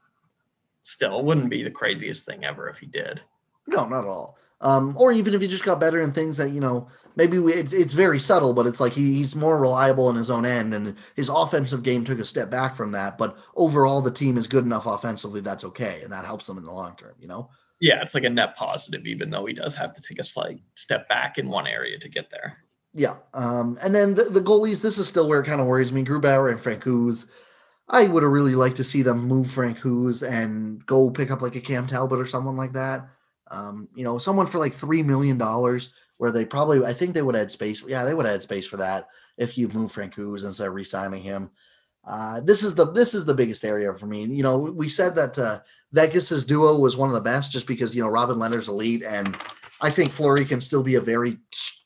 still, it wouldn't be the craziest thing ever if he did. No, not at all. Um, or even if he just got better in things that you know maybe we, it's, it's very subtle, but it's like he, he's more reliable in his own end, and his offensive game took a step back from that. But overall, the team is good enough offensively that's okay, and that helps them in the long term. You know. Yeah, it's like a net positive, even though he does have to take a slight step back in one area to get there. Yeah. Um, and then the, the, goalies, this is still where it kind of worries me. Grubauer and Francouz. I would have really liked to see them move Francouz and go pick up like a Cam Talbot or someone like that. Um, you know, someone for like three million dollars, where they probably I think they would add space. Yeah, they would add space for that if you move Francouz instead of re-signing him. Uh, this is the this is the biggest area for me. You know, we said that uh, Vegas's duo was one of the best just because you know Robin Lehner's elite, and I think Fleury can still be a very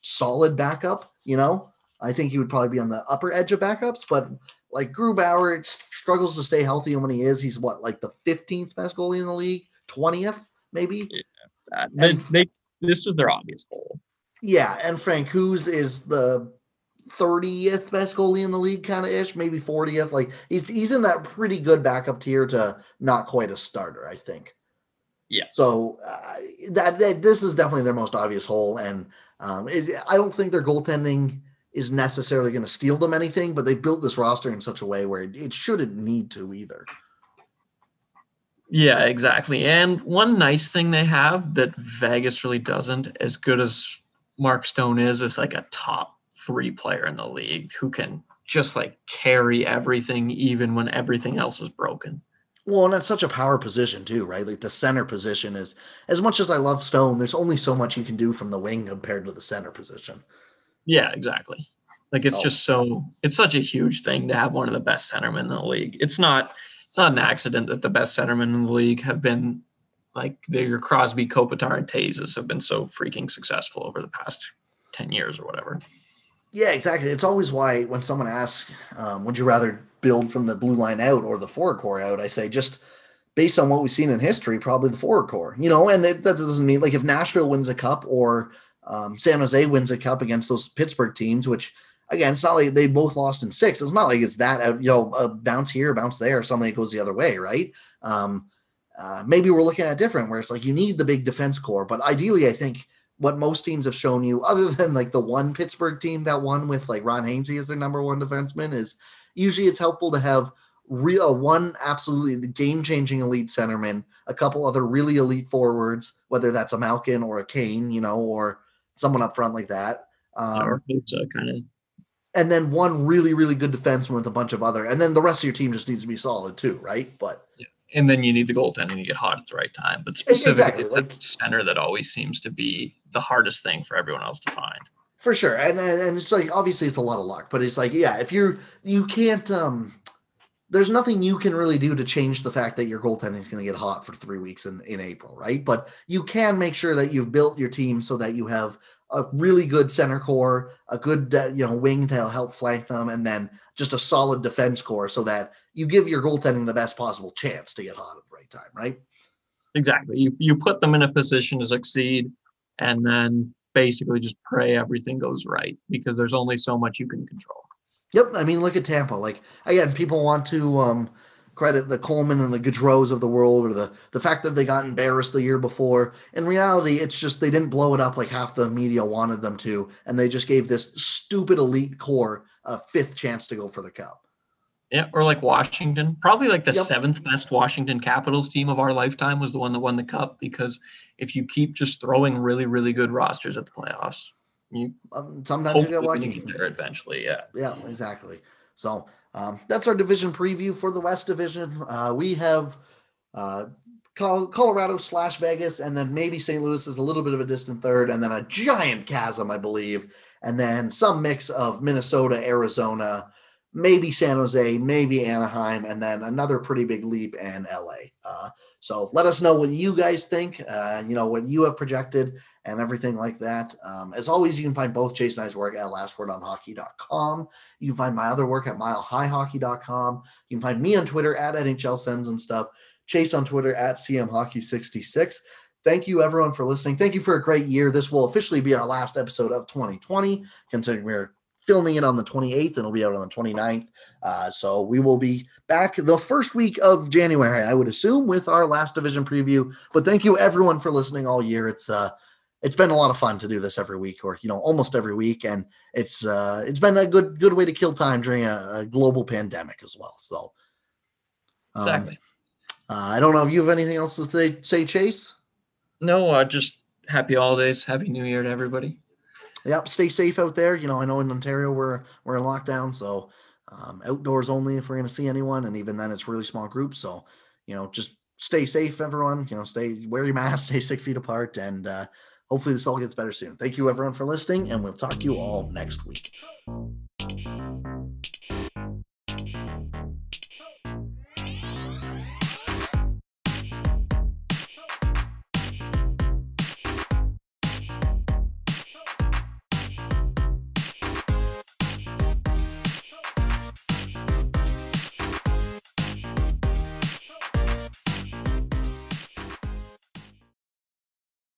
solid backup. You know, I think he would probably be on the upper edge of backups, but like Grubauer struggles to stay healthy, and when he is, he's what like the 15th best goalie in the league, 20th maybe. Yeah, they, they, this is their obvious goal. Yeah, and Francouz is the 30th best goalie in the league, kind of ish, maybe 40th. Like he's he's in that pretty good backup tier to not quite a starter, I think. Yeah. So uh, that, that, this is definitely their most obvious hole, and um, it, I don't think their goaltending is necessarily going to steal them anything, but they built this roster in such a way where it, it shouldn't need to either. Yeah, exactly. And one nice thing they have that Vegas really doesn't, as good as Mark Stone is, is like a top three player in the league who can just like carry everything, even when everything else is broken. Well, and that's such a power position too, right? Like the center position is as much as I love Stone, there's only so much you can do from the wing compared to the center position. Yeah, exactly. Like it's so. just so it's such a huge thing to have one of the best centermen in the league. It's not it's not an accident that the best centermen in the league have been like your Crosby, Kopitar, and Toews have been so freaking successful over the past ten years or whatever. Yeah, exactly. It's always why when someone asks, um, "Would you rather build from the blue line out or the forward core out?" I say just based on what we've seen in history, probably the forward core. You know, and it, that doesn't mean like if Nashville wins a cup or um, San Jose wins a cup against those Pittsburgh teams, which again, it's not like they both lost in six. It's not like it's that you know a bounce here, bounce there, something it goes the other way, right? Um, uh, maybe we're looking at different where it's like you need the big defense core, but ideally, I think what most teams have shown you, [laughs] other than like the one Pittsburgh team that won with like Ron Hainsey as their number one defenseman, is usually it's helpful to have real one absolutely game changing elite centerman, a couple other really elite forwards, whether that's a Malkin or a Kane, you know, or someone up front like that. Um, kind of. And then one really, really good defenseman with a bunch of other, and then the rest of your team just needs to be solid too, right? But yeah and then you need the goaltending to get hot at the right time. But specifically, exactly. like center that always seems to be the hardest thing for everyone else to find. For sure, and and it's like obviously it's a lot of luck, but it's like yeah, if you're you can't um there's nothing you can really do to change the fact that your goaltending is going to get hot for three weeks in, in April, right? But you can make sure that you've built your team so that you have a really good center core, a good uh, you know wing to help flank them, and then just a solid defense core so that you give your goaltending the best possible chance to get hot at the right time, right? Exactly. You you put them in a position to succeed, and then basically just pray everything goes right because there's only so much you can control. Yep. I mean, look at Tampa. Like again, people want to um, credit the Coleman and the Goodrows of the world or the the fact that they got embarrassed the year before. In reality, it's just they didn't blow it up like half the media wanted them to, and they just gave this stupid elite core a fifth chance to go for the cup. Yeah, or like Washington, probably like the yep. seventh best Washington Capitals team of our lifetime was the one that won the cup because if you keep just throwing really, really good rosters at the playoffs, you um, sometimes you get lucky. You get there eventually. Yeah. Yeah, exactly. So um, that's our division preview for the West Division. Uh, we have uh, Colorado slash Vegas, and then maybe St. Louis is a little bit of a distant third, and then a giant chasm, I believe, and then some mix of Minnesota, Arizona, maybe San Jose, maybe Anaheim, and then another pretty big leap in LA. Uh, so let us know what you guys think, uh, you know, what you have projected and everything like that. Um, as always, you can find both Chase and I's work at lastwordonhockey.com. You can find my other work at milehighhockey.com. You can find me on Twitter at NHL Sends and stuff. Chase on Twitter at CMHockey66. Thank you, everyone, for listening. Thank you for a great year. This will officially be our last episode of 2020, considering we're filming it on the 28th and it'll be out on the 29th. Uh, so we will be back the first week of January, I would assume, with our last division preview. But thank you everyone for listening all year. It's uh it's been a lot of fun to do this every week or you know almost every week and it's uh it's been a good good way to kill time during a, a global pandemic as well so um, exactly uh, i don't know if you have anything else to say, say chase no uh just happy holidays happy new year to everybody yep stay safe out there you know i know in ontario we're we're in lockdown so um, outdoors only if we're going to see anyone and even then it's really small groups so you know just stay safe everyone you know stay wear your mask [laughs] stay six feet apart and uh hopefully this all gets better soon. Thank you everyone for listening, and we'll talk to you all next week.